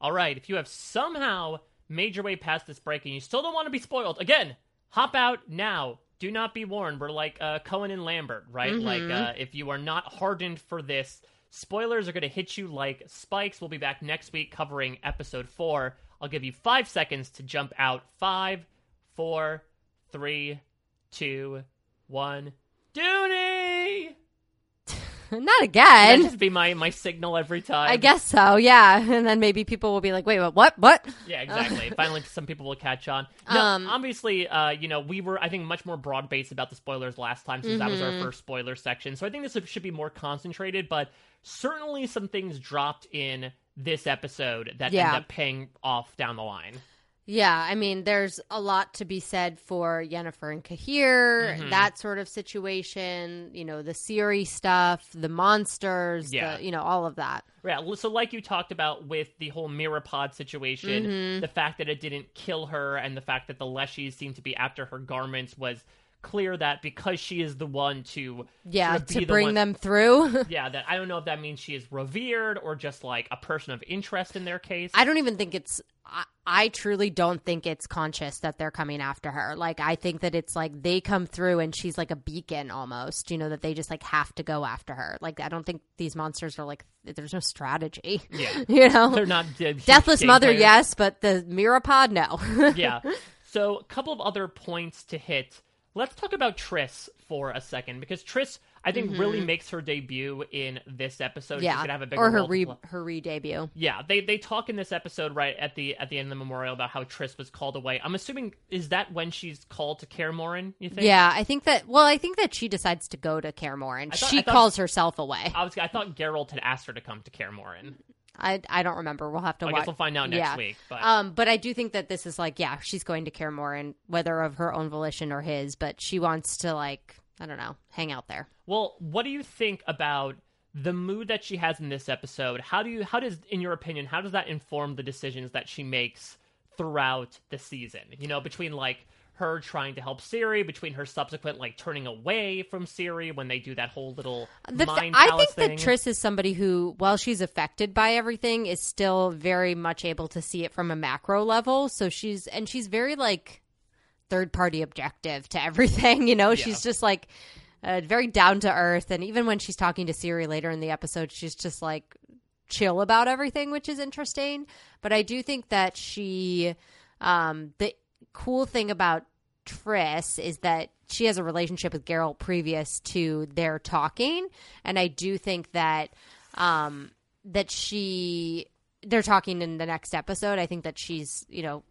All right, if you have somehow made your way past this break and you still don't want to be spoiled, again, hop out now. Do not be warned. We're like uh, Coën and Lambert, right? Like, uh, if you are not hardened for this, Spoilers are going to hit you like spikes. We'll be back next week covering episode four. I'll give you five seconds to jump out. Five, four, three, two, one. Duny! Not again. That just be my, my signal every time. I guess so. Yeah, and then maybe people will be like, "Wait, what? What? What?" Yeah, exactly. Finally, some people will catch on. No, Um, obviously, uh, you know, we were, I think, much more broad based about the spoilers last time since that was our Mhm. first spoiler section. So I think this should be more concentrated, but certainly some things dropped in this episode that Yeah. end up paying off down the line. Yeah, I mean, there's a lot to be said for Yennefer and Cahir, Mhm. that sort of situation. You know, the Ciri stuff, the monsters, Yeah. the, you know, all of that. Yeah, so like you talked about with the whole myriapod situation, Mhm. the fact that it didn't kill her and the fact that the Leshies seemed to be after her garments was clear that because she is the one to Yeah, sort of to the bring one- them through. yeah, that I don't know if that means she is revered or just like a person of interest in their case. I don't even think it's. I, I truly don't think it's conscious that they're coming after her. Like, I think that it's like they come through and she's like a beacon almost. You know that they just like have to go after her. Like, I don't think these monsters are like. There's no strategy. Yeah. you know, They're not uh, dead- Deathless Mother, players. yes, but the Myriapod, no. yeah. So, a couple of other points to hit. Let's talk about Triss for a second because Triss, I think, really Mhm. makes her debut in this episode. Yeah, She's gonna have a bigger or her re her re debut. Yeah, they they talk in this episode right at the at the end of the memorial about how Triss was called away. I'm assuming is that when she's called to Kaer Morhen, You think? Yeah, I think that. Well, I think that she decides to go to Kaer Morhen. I thought- she thought- calls herself away. I was I thought Geralt had asked her to come to Kaer Morhen. I I don't remember. We'll have to. I watch. guess we'll find out next Yeah. week, but- um, but I do think that this is like, yeah, she's going to Kaer Morhen, and whether of her own volition or his, but she wants to like, I don't know, hang out there. Well, what do you think about the mood that she has in this episode? How do you how does in your opinion, how does that inform the decisions that she makes throughout the season? You know, between like her trying to help Ciri, between her subsequent like turning away from Ciri when they do that whole little The th- mind I think thing. that Triss is somebody who, while she's affected by everything, is still very much able to see it from a macro level. So she's and she's very like third party objective to everything. You know, she's just like uh, very down to earth. And even when she's talking to Ciri later in the episode, she's just like chill about everything, which is interesting. But I do think that she, um, the cool thing about Triss is that she has a relationship with Geralt previous to their talking, and I do think that um, that she they're talking in the next episode. I think that she's you know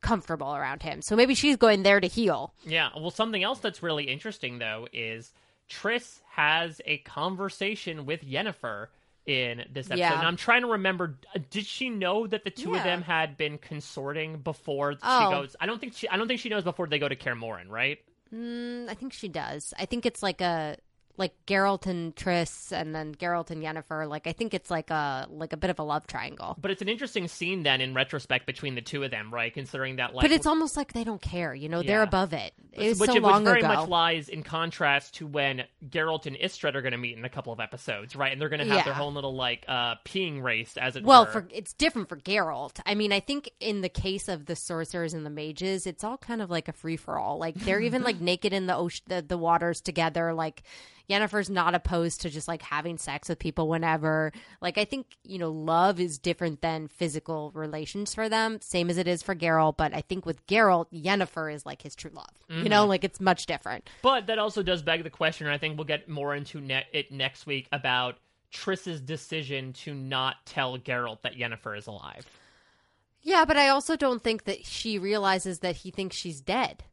comfortable around him, so maybe she's going there to heal. Yeah. Well, something else that's really interesting though is Triss has a conversation with Yennefer in this episode. Yeah. And I'm trying to remember uh, did she know that the two of them had been consorting before Oh. she goes I don't think she I don't think she knows before they go to Kaer Morhen, right? Mm, I think she does. I think it's like a like Geralt and Triss, and then Geralt and Yennefer. Like I think it's like a like a bit of a love triangle. But it's an interesting scene then in retrospect between the two of them, right? Considering that like but it's almost like they don't care. You know, they're above it. It's which, so which long very ago. much lies in contrast to when Geralt and Istredd are going to meet in a couple of episodes, right? And they're going to have their Yeah. whole little like uh peeing race as it well, were. for it's different for Geralt. I mean, I think in the case of the sorcerers and the mages, it's all kind of like a free for all. Like they're even like naked in the ocean, the, the waters together. Like Yennefer's not opposed to just like having sex with people whenever. Like I think you know, love is different than physical relations for them, same as it is for Geralt. But I think with Geralt, Yennefer is like his true love. You know, Mhm. like it's much different. But that also does beg the question, and I think we'll get more into ne- it next week about Triss's decision to not tell Geralt that Yennefer is alive. Yeah, but I also don't think that she realizes that he thinks she's dead.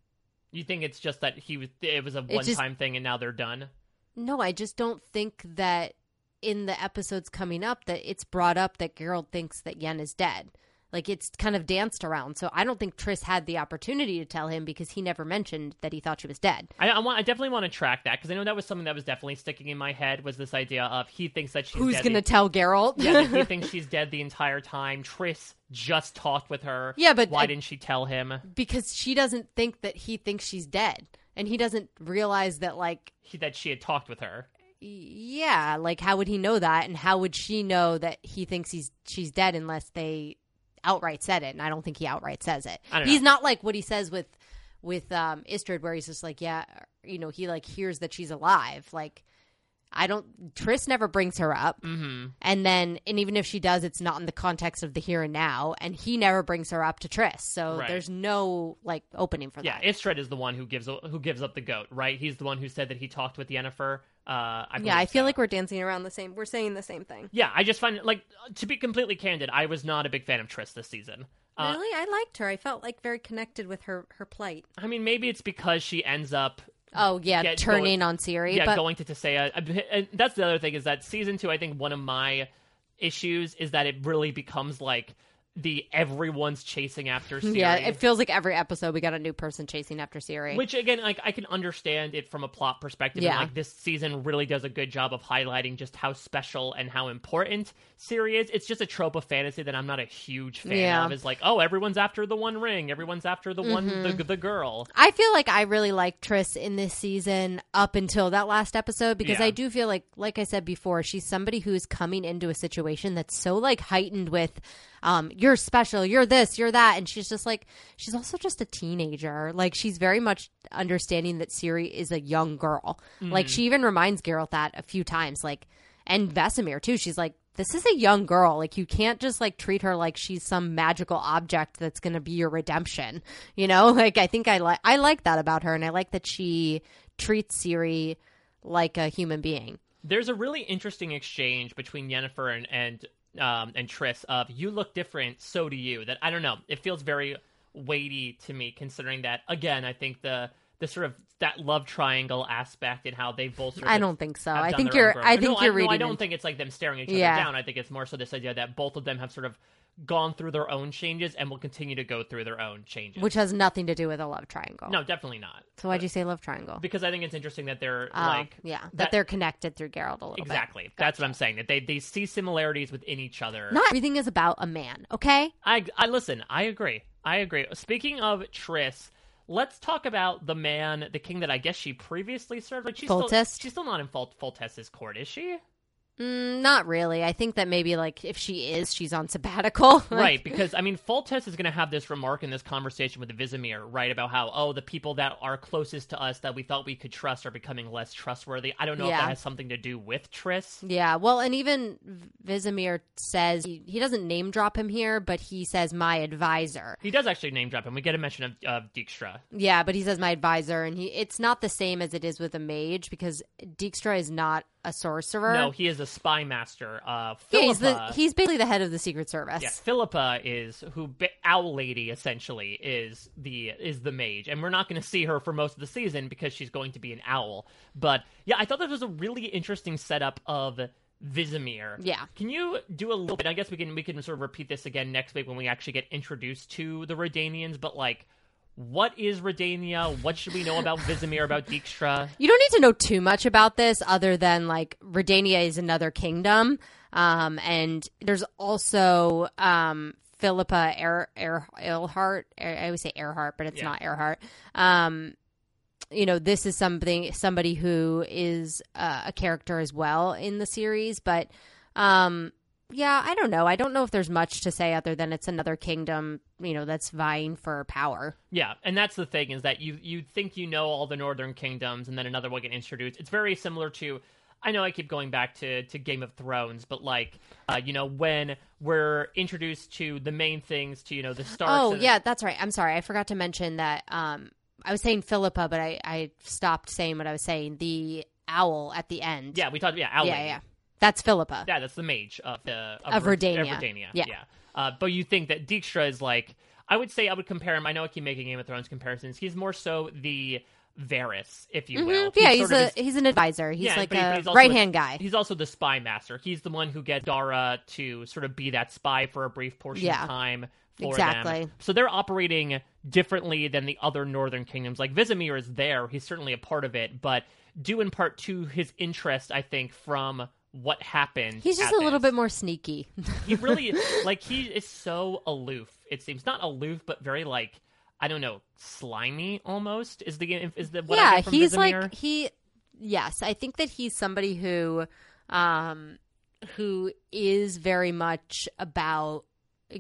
You think it's just that he was it was a one time thing and now they're done? No, I just don't think that in the episodes coming up that it's brought up that Geralt thinks that Yen is dead. Like it's kind of danced around. So I don't think Triss had the opportunity to tell him because he never mentioned that he thought she was dead. I, I want I definitely want to track that because I know that was something that was definitely sticking in my head was this idea of he thinks that she's dead. Who's going to tell Geralt? yeah, he thinks she's dead the entire time. Triss just talked with her. Yeah, but why I- didn't she tell him? because she doesn't think that he thinks she's dead. And he doesn't realize that like He, that she had talked with her. yeah, like how would he know that and how would she know that he thinks he's she's dead unless they outright said it and I don't think he outright says it. He's know. not like what he says with with um Istredd where he's just like yeah, you know, he like hears that she's alive. Like I don't. Triss never brings her up, Mm-hmm. and then and even if she does, it's not in the context of the here and now, and he never brings her up to Triss, So Right. there's no like opening for Yeah, that. Yeah, Istredd is the one who gives who gives up the goat, right? He's the one who said that he talked with Yennefer. Uh, I yeah, I feel so. like we're dancing around the same. We're saying the same thing. Yeah, I just find like to be completely candid, I was not a big fan of Triss this season. Uh, really, I liked her. I felt like very connected with her her plight. I mean, maybe it's because she ends up Oh yeah, turning going- on Ciri. yeah, but going to Tissaia. Uh, and that's the other thing is that season two, I think one of my issues is that it really becomes like the everyone's chasing after Ciri. yeah, it feels like every episode we got a new person chasing after Ciri. Which again, like I can understand it from a plot perspective. and, Yeah. like this season really does a good job of highlighting just how special and how important Ciri is. It's just a trope of fantasy that I'm not a huge fan Yeah. of. Is like, oh, everyone's after the one ring, everyone's after the one Mhm. the the girl. I feel like I really liked Triss in this season up until that last episode because Yeah. I do feel like, like I said before, she's somebody who is coming into a situation that's so like heightened with, um, you're special, you're this, you're that, and she's just like, she's also just a teenager. Like she's very much understanding that Ciri is a young girl. Like Mhm. she even reminds Geralt that a few times, like, and Vesemir too. She's like. This is a young girl. Like you can't just like treat her like she's some magical object that's going to be your redemption. You know, like I think I like I like that about her, and I like that she treats Ciri like a human being. There's a really interesting exchange between Yennefer and and um and Triss of you look different, so do you. That I don't know. It feels very weighty to me, considering that again, I think the the sort of that love triangle aspect and how they both. Sort of I don't think so. I think you're- I think no, you're I, no, reading I don't in- think it's like them staring each Yeah. other down. I think it's more so this idea that both of them have sort of gone through their own changes and will continue to go through their own changes. Which has nothing to do with a love triangle. no, definitely not. So why'd you say love triangle? Because I think it's interesting that they're Oh, like yeah, that, they're connected through Geralt a little bit exactly. That's what I'm saying. That they they see similarities within each other. Not everything is about a man, okay? I, I listen. I agree. I agree. Speaking of Triss, let's talk about the man, the king that I guess she previously served. Like she's still, she's still not in Fol- Foltest's court, is she? Mm, not really. I think that maybe like if she is, she's on sabbatical. right, because I mean, Foltest is going to have this remark in this conversation with Vizimir, right, about how oh, the people that are closest to us that we thought we could trust are becoming less trustworthy. I don't know if that has something to do with Triss. Yeah, well, and even Vizimir says he, he doesn't name drop him here, but he says my advisor. He does actually name drop him. We get a mention of, of Dijkstra. Yeah, but he says my advisor, and he it's not the same as it is with a mage because Dijkstra is not a sorcerer. No, he is a spy master. Uh, yeah, he's the he's basically the head of the Secret Service. Yes, Philippa is who Owl Lady essentially is the is the mage, and we're not going to see her for most of the season because she's going to be an owl. But yeah, I thought this was a really interesting setup of Vizimir. Yeah. Can you do a little bit? I guess we can we can sort of repeat this again next week when we actually get introduced to the Redanians. But like, what is Redania? What should we know about Vizimir? About Dijkstra? You don't need to know too much about this other than like Redania is another kingdom. Um, and there's also um, Philippa Ear, Ear, Earhart. I always say Earhart, but it's Yeah. not Earhart. Um, you know, this is something somebody who is uh, a character as well in the series, but um, yeah, I don't know. I don't know if there's much to say other than it's another kingdom, you know, that's vying for power. Yeah, and that's the thing is that you you think you know all the northern kingdoms, and then another one get introduced. It's very similar to. I know I keep going back to, to Game of Thrones, but like, uh, you know, when we're introduced to the main things, to you know the Starks. Oh yeah, that's right. I'm sorry, I forgot to mention that. Um, I was saying Philippa, but I, I stopped saying what I was saying. The owl at the end. yeah, we talked. Yeah, Owl yeah, yeah. That's Philippa. Yeah, that's the mage of the Of. Of Redania. Yeah. yeah. Uh, but you think that Dijkstra is like? I would say I would compare him. I know I keep making Game of Thrones comparisons. He's more so the Varys, if you Mhm. will. Yeah, he's of a he's an advisor. He's Yeah, like but a right hand guy. He's also the spy master. He's the one who gets Dara to sort of be that spy for a brief portion Yeah. of time for Exactly. them. So they're operating differently than the other northern kingdoms. Like Vizimir is there; he's certainly a part of it, but due in part to his interest, I think, from what happened. He's just a little bit more sneaky. He really like he is so aloof. It seems not aloof, but very like I don't know, slimy almost. Is the game is the what yeah, he's Vizimir? like he. Yes, I think that he's somebody who, um, who is very much about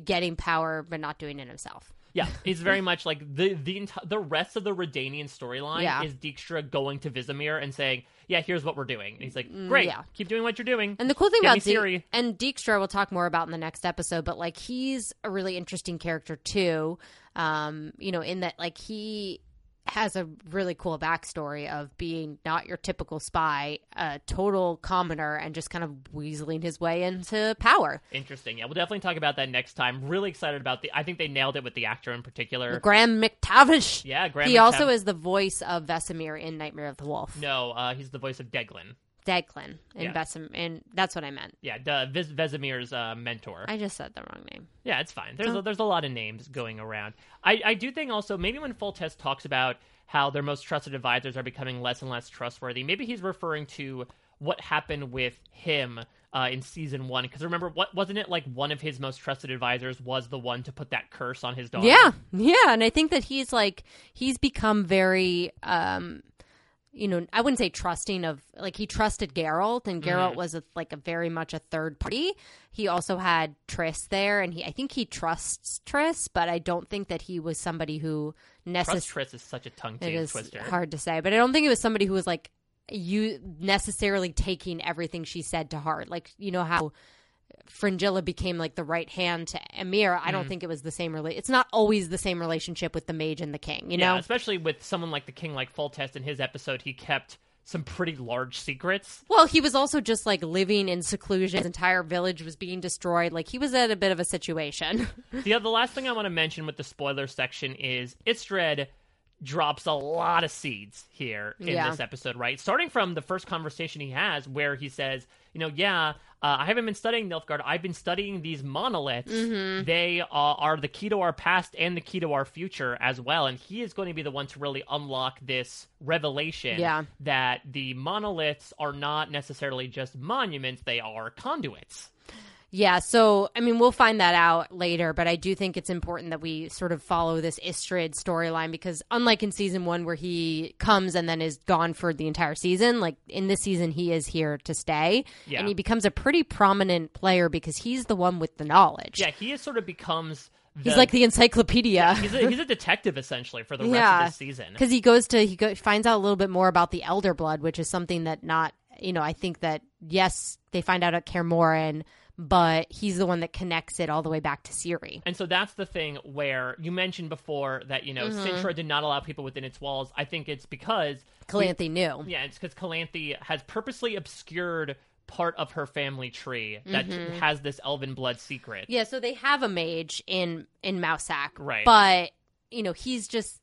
getting power but not doing it himself. Yeah, it's very much like the the enti- the rest of the Redanian storyline Yeah. is Dijkstra going to Vizimir and saying, "Yeah, here's what we're doing." And he's like, "Great, yeah. keep doing what you're doing." And the cool thing Get me about Ciri. Deke, and Dijkstra we'll talk more about in the next episode, but like he's a really interesting character too. Um, you know, in that like he has a really cool backstory of being not your typical spy, a total commoner, and just kind of weaseling his way into power. Interesting. Yeah, we'll definitely talk about that next time. Really excited about the. I think they nailed it with the actor in particular. Graham McTavish. Yeah, Graham He also is the voice of Vesemir in Nightmare of the Wolf. No, uh, he's the voice of Deglan. Declan in Yeah. Vesemir, and that's what I meant. Yeah, the Vesemir's uh, mentor. I just said the wrong name. Yeah, it's fine. There's Oh. a, there's a lot of names going around. I, I do think also maybe when Foltest talks about how their most trusted advisors are becoming less and less trustworthy, maybe he's referring to what happened with him uh, in season one. Because remember, what wasn't it like one of his most trusted advisors was the one to put that curse on his daughter? Yeah, yeah, and I think that he's like he's become very um you know, I wouldn't say trusting of like he trusted Geralt and Geralt Mhm. was a, like a very much a third party. He also had Triss there and he I think he trusts Triss, but I don't think that he was somebody who necessarily Triss is such a tongue it teeth is twister. hard to say, but I don't think it was somebody who was like you necessarily taking everything she said to heart. Like you know how Fringilla became like the right hand to Emhyr. I don't Mhm. think it was the same. Rela- it's not always the same relationship with the mage and the king. You yeah, know, especially with someone like the king, like Foltest in his episode, he kept some pretty large secrets. Well, he was also just like living in seclusion. His entire village was being destroyed. Like he was at a bit of a situation. the other last thing I want to mention with the spoiler section is Istredd drops a lot of seeds here in Yeah. this episode, right? Starting from the first conversation he has where he says, you know, yeah, uh, I haven't been studying Nilfgaard. I've been studying these monoliths. Mhm. They uh, are the key to our past and the key to our future as well. And he is going to be the one to really unlock this revelation Yeah. that the monoliths are not necessarily just monuments, they are conduits. Yeah, so I mean, we'll find that out later, but I do think it's important that we sort of follow this Istredd storyline because, unlike in season one, where he comes and then is gone for the entire season, like in this season, he is here to stay, Yeah. and he becomes a pretty prominent player because he's the one with the knowledge. Yeah, he is sort of becomes. He's like the encyclopedia. he's, a, he's a detective essentially for the rest yeah, of the season. because he goes to he go, finds out a little bit more about the Elder Blood, which is something that not you know I think that yes they find out at Kaer Morhen, but he's the one that connects it all the way back to Ciri. And so that's the thing where you mentioned before that you know Mhm. Cintra did not allow people within its walls. I think it's because Calanthe knew. Yeah, it's because Calanthe has purposely obscured part of her family tree that Mhm. has this elven blood secret. Yeah, so they have a mage in in Mousesack, Right. But you know, he's just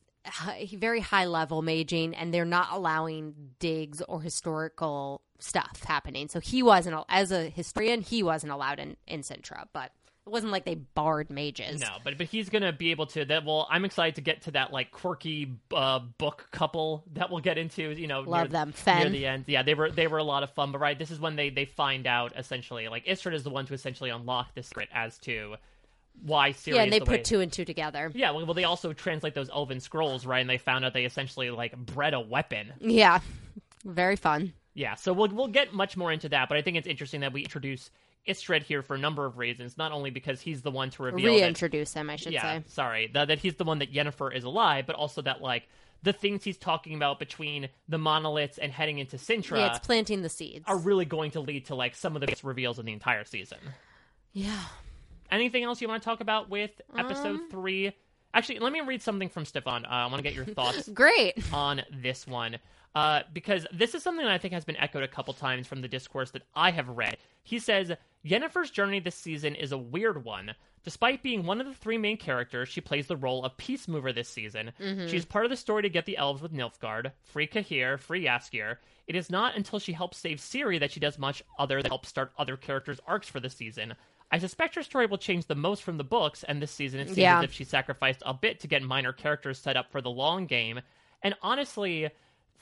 very high level maging, and they're not allowing digs or historical stuff happening. So he wasn't, as a historian, he wasn't allowed in in Cintra, but. It wasn't like they barred mages. No, but but he's gonna be able to. That well, I'm excited to get to that like quirky uh, book couple that we'll get into. You know, Love near, them. Fen. near the end. Yeah, they were they were a lot of fun. But right, this is when they they find out essentially like Istredd is the one to essentially unlock this secret as to why Ciri. yeah, and they the put way- two and two together. Yeah, well, well, they also translate those elven scrolls, right? And they found out they essentially like bred a weapon. Yeah, very fun. Yeah, so we'll we'll get much more into that, but I think it's interesting that we introduce Istredd here for a number of reasons. Not only because he's the one to reveal that- Reintroduce him, I should yeah, say. sorry, that, that he's the one that Yennefer is alive, but also that like the things he's talking about between the monoliths and heading into Cintra Yeah, it's planting the seeds. are really going to lead to like some of the biggest reveals in the entire season. Yeah. Anything else you want to talk about with episode Um, three? Actually, let me read something from Stefan. Uh, I want to get your thoughts. Great. on this one. Uh, because this is something that I think has been echoed a couple times from the discourse that I have read. He says Yennefer's journey this season is a weird one. Despite being one of the three main characters, she plays the role of piece mover this season. Mhm. She's part of the story to get the elves with Nilfgaard, free Cahir, free Jaskier. It is not until she helps save Ciri that she does much other than help start other characters' arcs for the season. I suspect her story will change the most from the books, and this season it seems Yeah. as if she sacrificed a bit to get minor characters set up for the long game. And honestly,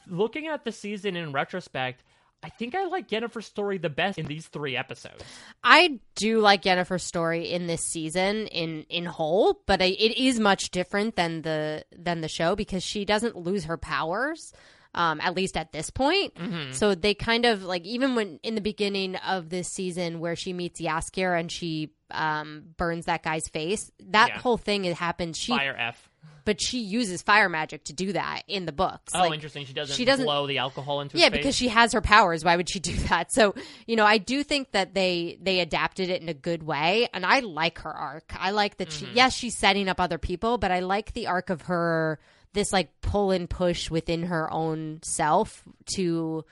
looking at the season in retrospect, I think I like Yennefer's story the best in these three episodes. I do like Yennefer's story in this season in in whole, but I, it is much different than the than the show because she doesn't lose her powers. Um, at least at this point. Mhm. So they kind of like even when in the beginning of this season where she meets Jaskier and she um, burns that guy's face. That Yeah. whole thing it happens. She Fire F. but she uses fire magic to do that in the books. Oh, Like, interesting. She doesn't, she doesn't blow the alcohol into yeah face. because she has her powers why would she do that so you know i do think that they they adapted it in a good way and i like her arc i like that Mm-hmm. she yes she's setting up other people but i like the arc of her this like pull and push within her own self to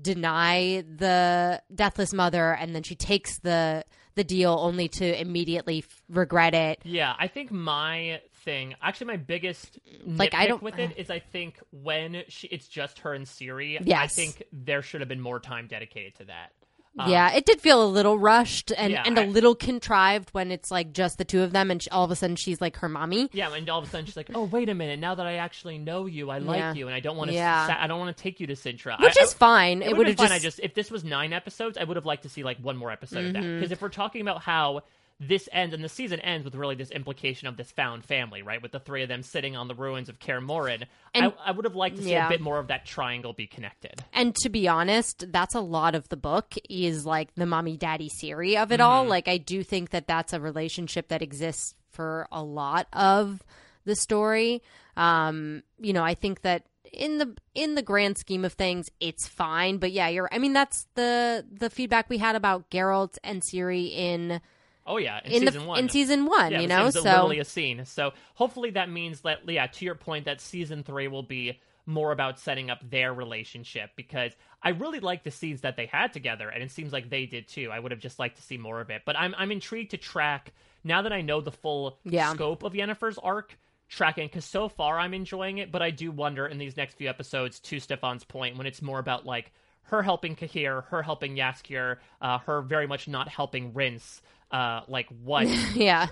deny the deathless mother and then she takes the the deal only to immediately f- regret it Yeah, I think my thing, actually, my biggest Like, I don't- with it is I think when she, it's just her and Ciri, I think there should have been more time dedicated to that. Um, yeah, it did feel a little rushed and, Yeah, and a I- little contrived when it's like just the two of them, and sh all of a sudden she's like her mommy. Yeah, and all of a sudden she's like, "Oh, wait a minute! Now that I actually know you, I like Yeah. you, and I don't want to. Yeah. I don't want to take you to Cintra." Which I- is fine. It, It would have fine. I just- just if this was nine episodes, I would have liked to see like one more episode of that. Because if we're talking about how this ends, and the season ends with really this implication of this found family, right? With the three of them sitting on the ruins of Kaer Morhen, I, And- I would have liked to see yeah. a bit more of that triangle be connected. And to be honest, that's a lot of the book is like the mommy daddy Ciri of it all. Mhm. Like I do think that that's a relationship that exists for a lot of the story. Um, you know, I think that in the in the grand scheme of things, it's fine. But yeah, you're. I mean, that's the the feedback we had about Geralt and Ciri in Oh yeah, in, In the- season one. in season one, yeah, you know, so- literally a scene. So hopefully that means that yeah, to your point, that season three will be more about setting up their relationship because I really like the scenes that they had together, and it seems like they did too. I would have just liked to see more of it, but I'm I'm intrigued to track now that I know the full Yeah. scope of Yennefer's arc. Tracking because so far I'm enjoying it, but I do wonder in these next few episodes, to Stefan's point, when it's more about like her helping Cahir, her helping Jaskier, uh, her very much not helping Rience, uh, like what yeah.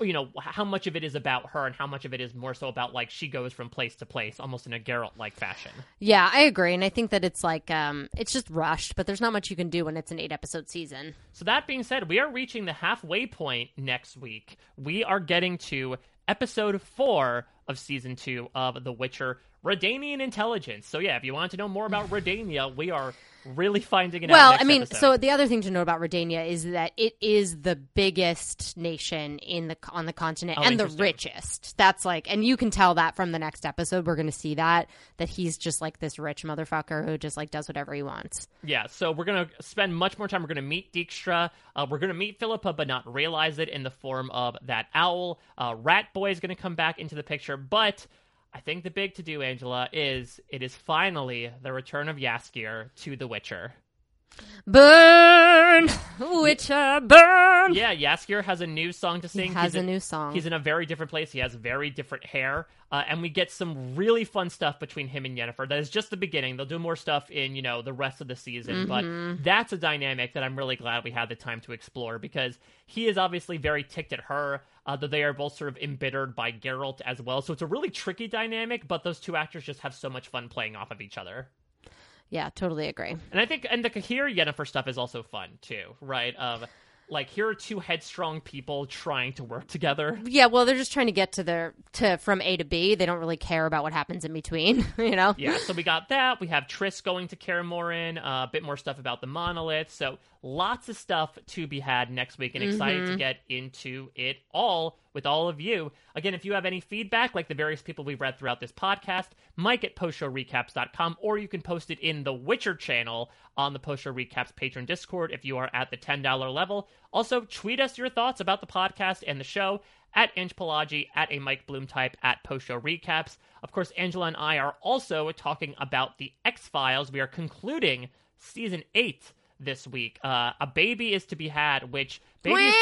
you know how much of it is about her and how much of it is more so about like she goes from place to place almost in a Geralt like fashion. Yeah, I agree, and I think that it's like um, it's just rushed, but there's not much you can do when it's an eight episode season. So that being said, we are reaching the halfway point next week. We are getting to episode 4 of season 2 of The Witcher Redanian Intelligence. So yeah, if you want to know more about Redania, we are really finding it out Well, next I mean, episode. so the other thing to know about Redania is that it is the biggest nation in the on the continent Oh, and the richest. That's like, and you can tell that from the next episode. We're going to see that that he's just like this rich motherfucker who just like does whatever he wants. Yeah, so we're gonna spend much more time. We're gonna meet Dijkstra. Uh, we're gonna meet Philippa, but not realize it in the form of that owl. Uh, Rat Boy is gonna come back into the picture, but I think the big to do, Angela, is it is finally the return of Jaskier to The Witcher. Burn, Witcher, burn. Yeah, Jaskier has a new song to sing. He has He's a in- new song. He's in a very different place. He has very different hair, uh, and we get some really fun stuff between him and Yennefer. That is just the beginning. They'll do more stuff in you know the rest of the season, Mhm. but that's a dynamic that I'm really glad we had the time to explore because he is obviously very ticked at her. Uh, that they are both sort of embittered by Geralt as well. So it's a really tricky dynamic, but those two actors just have so much fun playing off of each other. Yeah, totally agree. And I think, and the Cahir Yennefer stuff is also fun too, right? Of like, here are two headstrong people trying to work together. Yeah, well, they're just trying to get to their to from A to B. They don't really care about what happens in between. You know. Yeah, so we got that. We have Triss going to Kaer uh, a bit more stuff about the monolith. So lots of stuff to be had next week, and excited to Mhm. get into it all with all of you. Again, if you have any feedback, like the various people we've read throughout this podcast, Mike at postshowrecaps.com, or you can post it in the Witcher channel on the Post Show Recaps Patreon Discord if you are at the $10 level. Also, tweet us your thoughts about the podcast and the show at Ange Pelagi, at a Mike Bloom type, at Post Show Recaps. Of course, Angela and I are also talking about the X Files. We are concluding season eight this week. Uh, a baby is to be had, which babies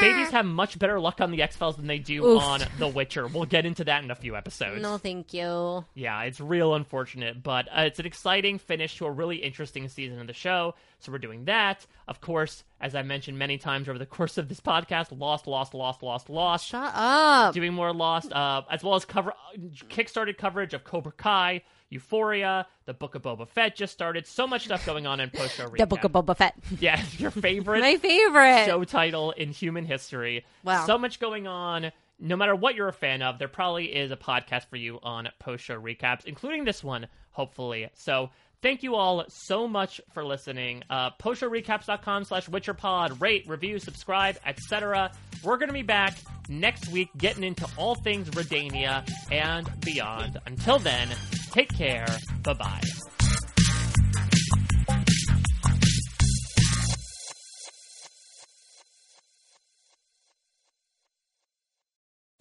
babies have much better luck on the X Files than they do Oof. on The Witcher. We'll get into that in a few episodes. No, thank you. Yeah, it's real unfortunate, but uh, it's an exciting finish to a really interesting season of the show. So we're doing that. Of course, as I mentioned many times over the course of this podcast, Lost, Lost, Lost, Lost, Lost. Shut up. Doing more Lost, uh, as well as cover kickstarted coverage of Cobra Kai, Euphoria, the Book of Boba Fett just started. So much stuff going on in post show. The Book of Boba Fett. Yeah, your favorite My favorite. show title in human history. Wow. So much going on. no matter what you're a fan of, there probably is a podcast for you on post show recaps, including this one, hopefully. So thank you all so much for listening. Uh, postshowrecaps.com slash witcherpod. Rate, review, subscribe, etc. We're going to be back next week getting into all things Redania and beyond. Until then, take care. Bye-bye.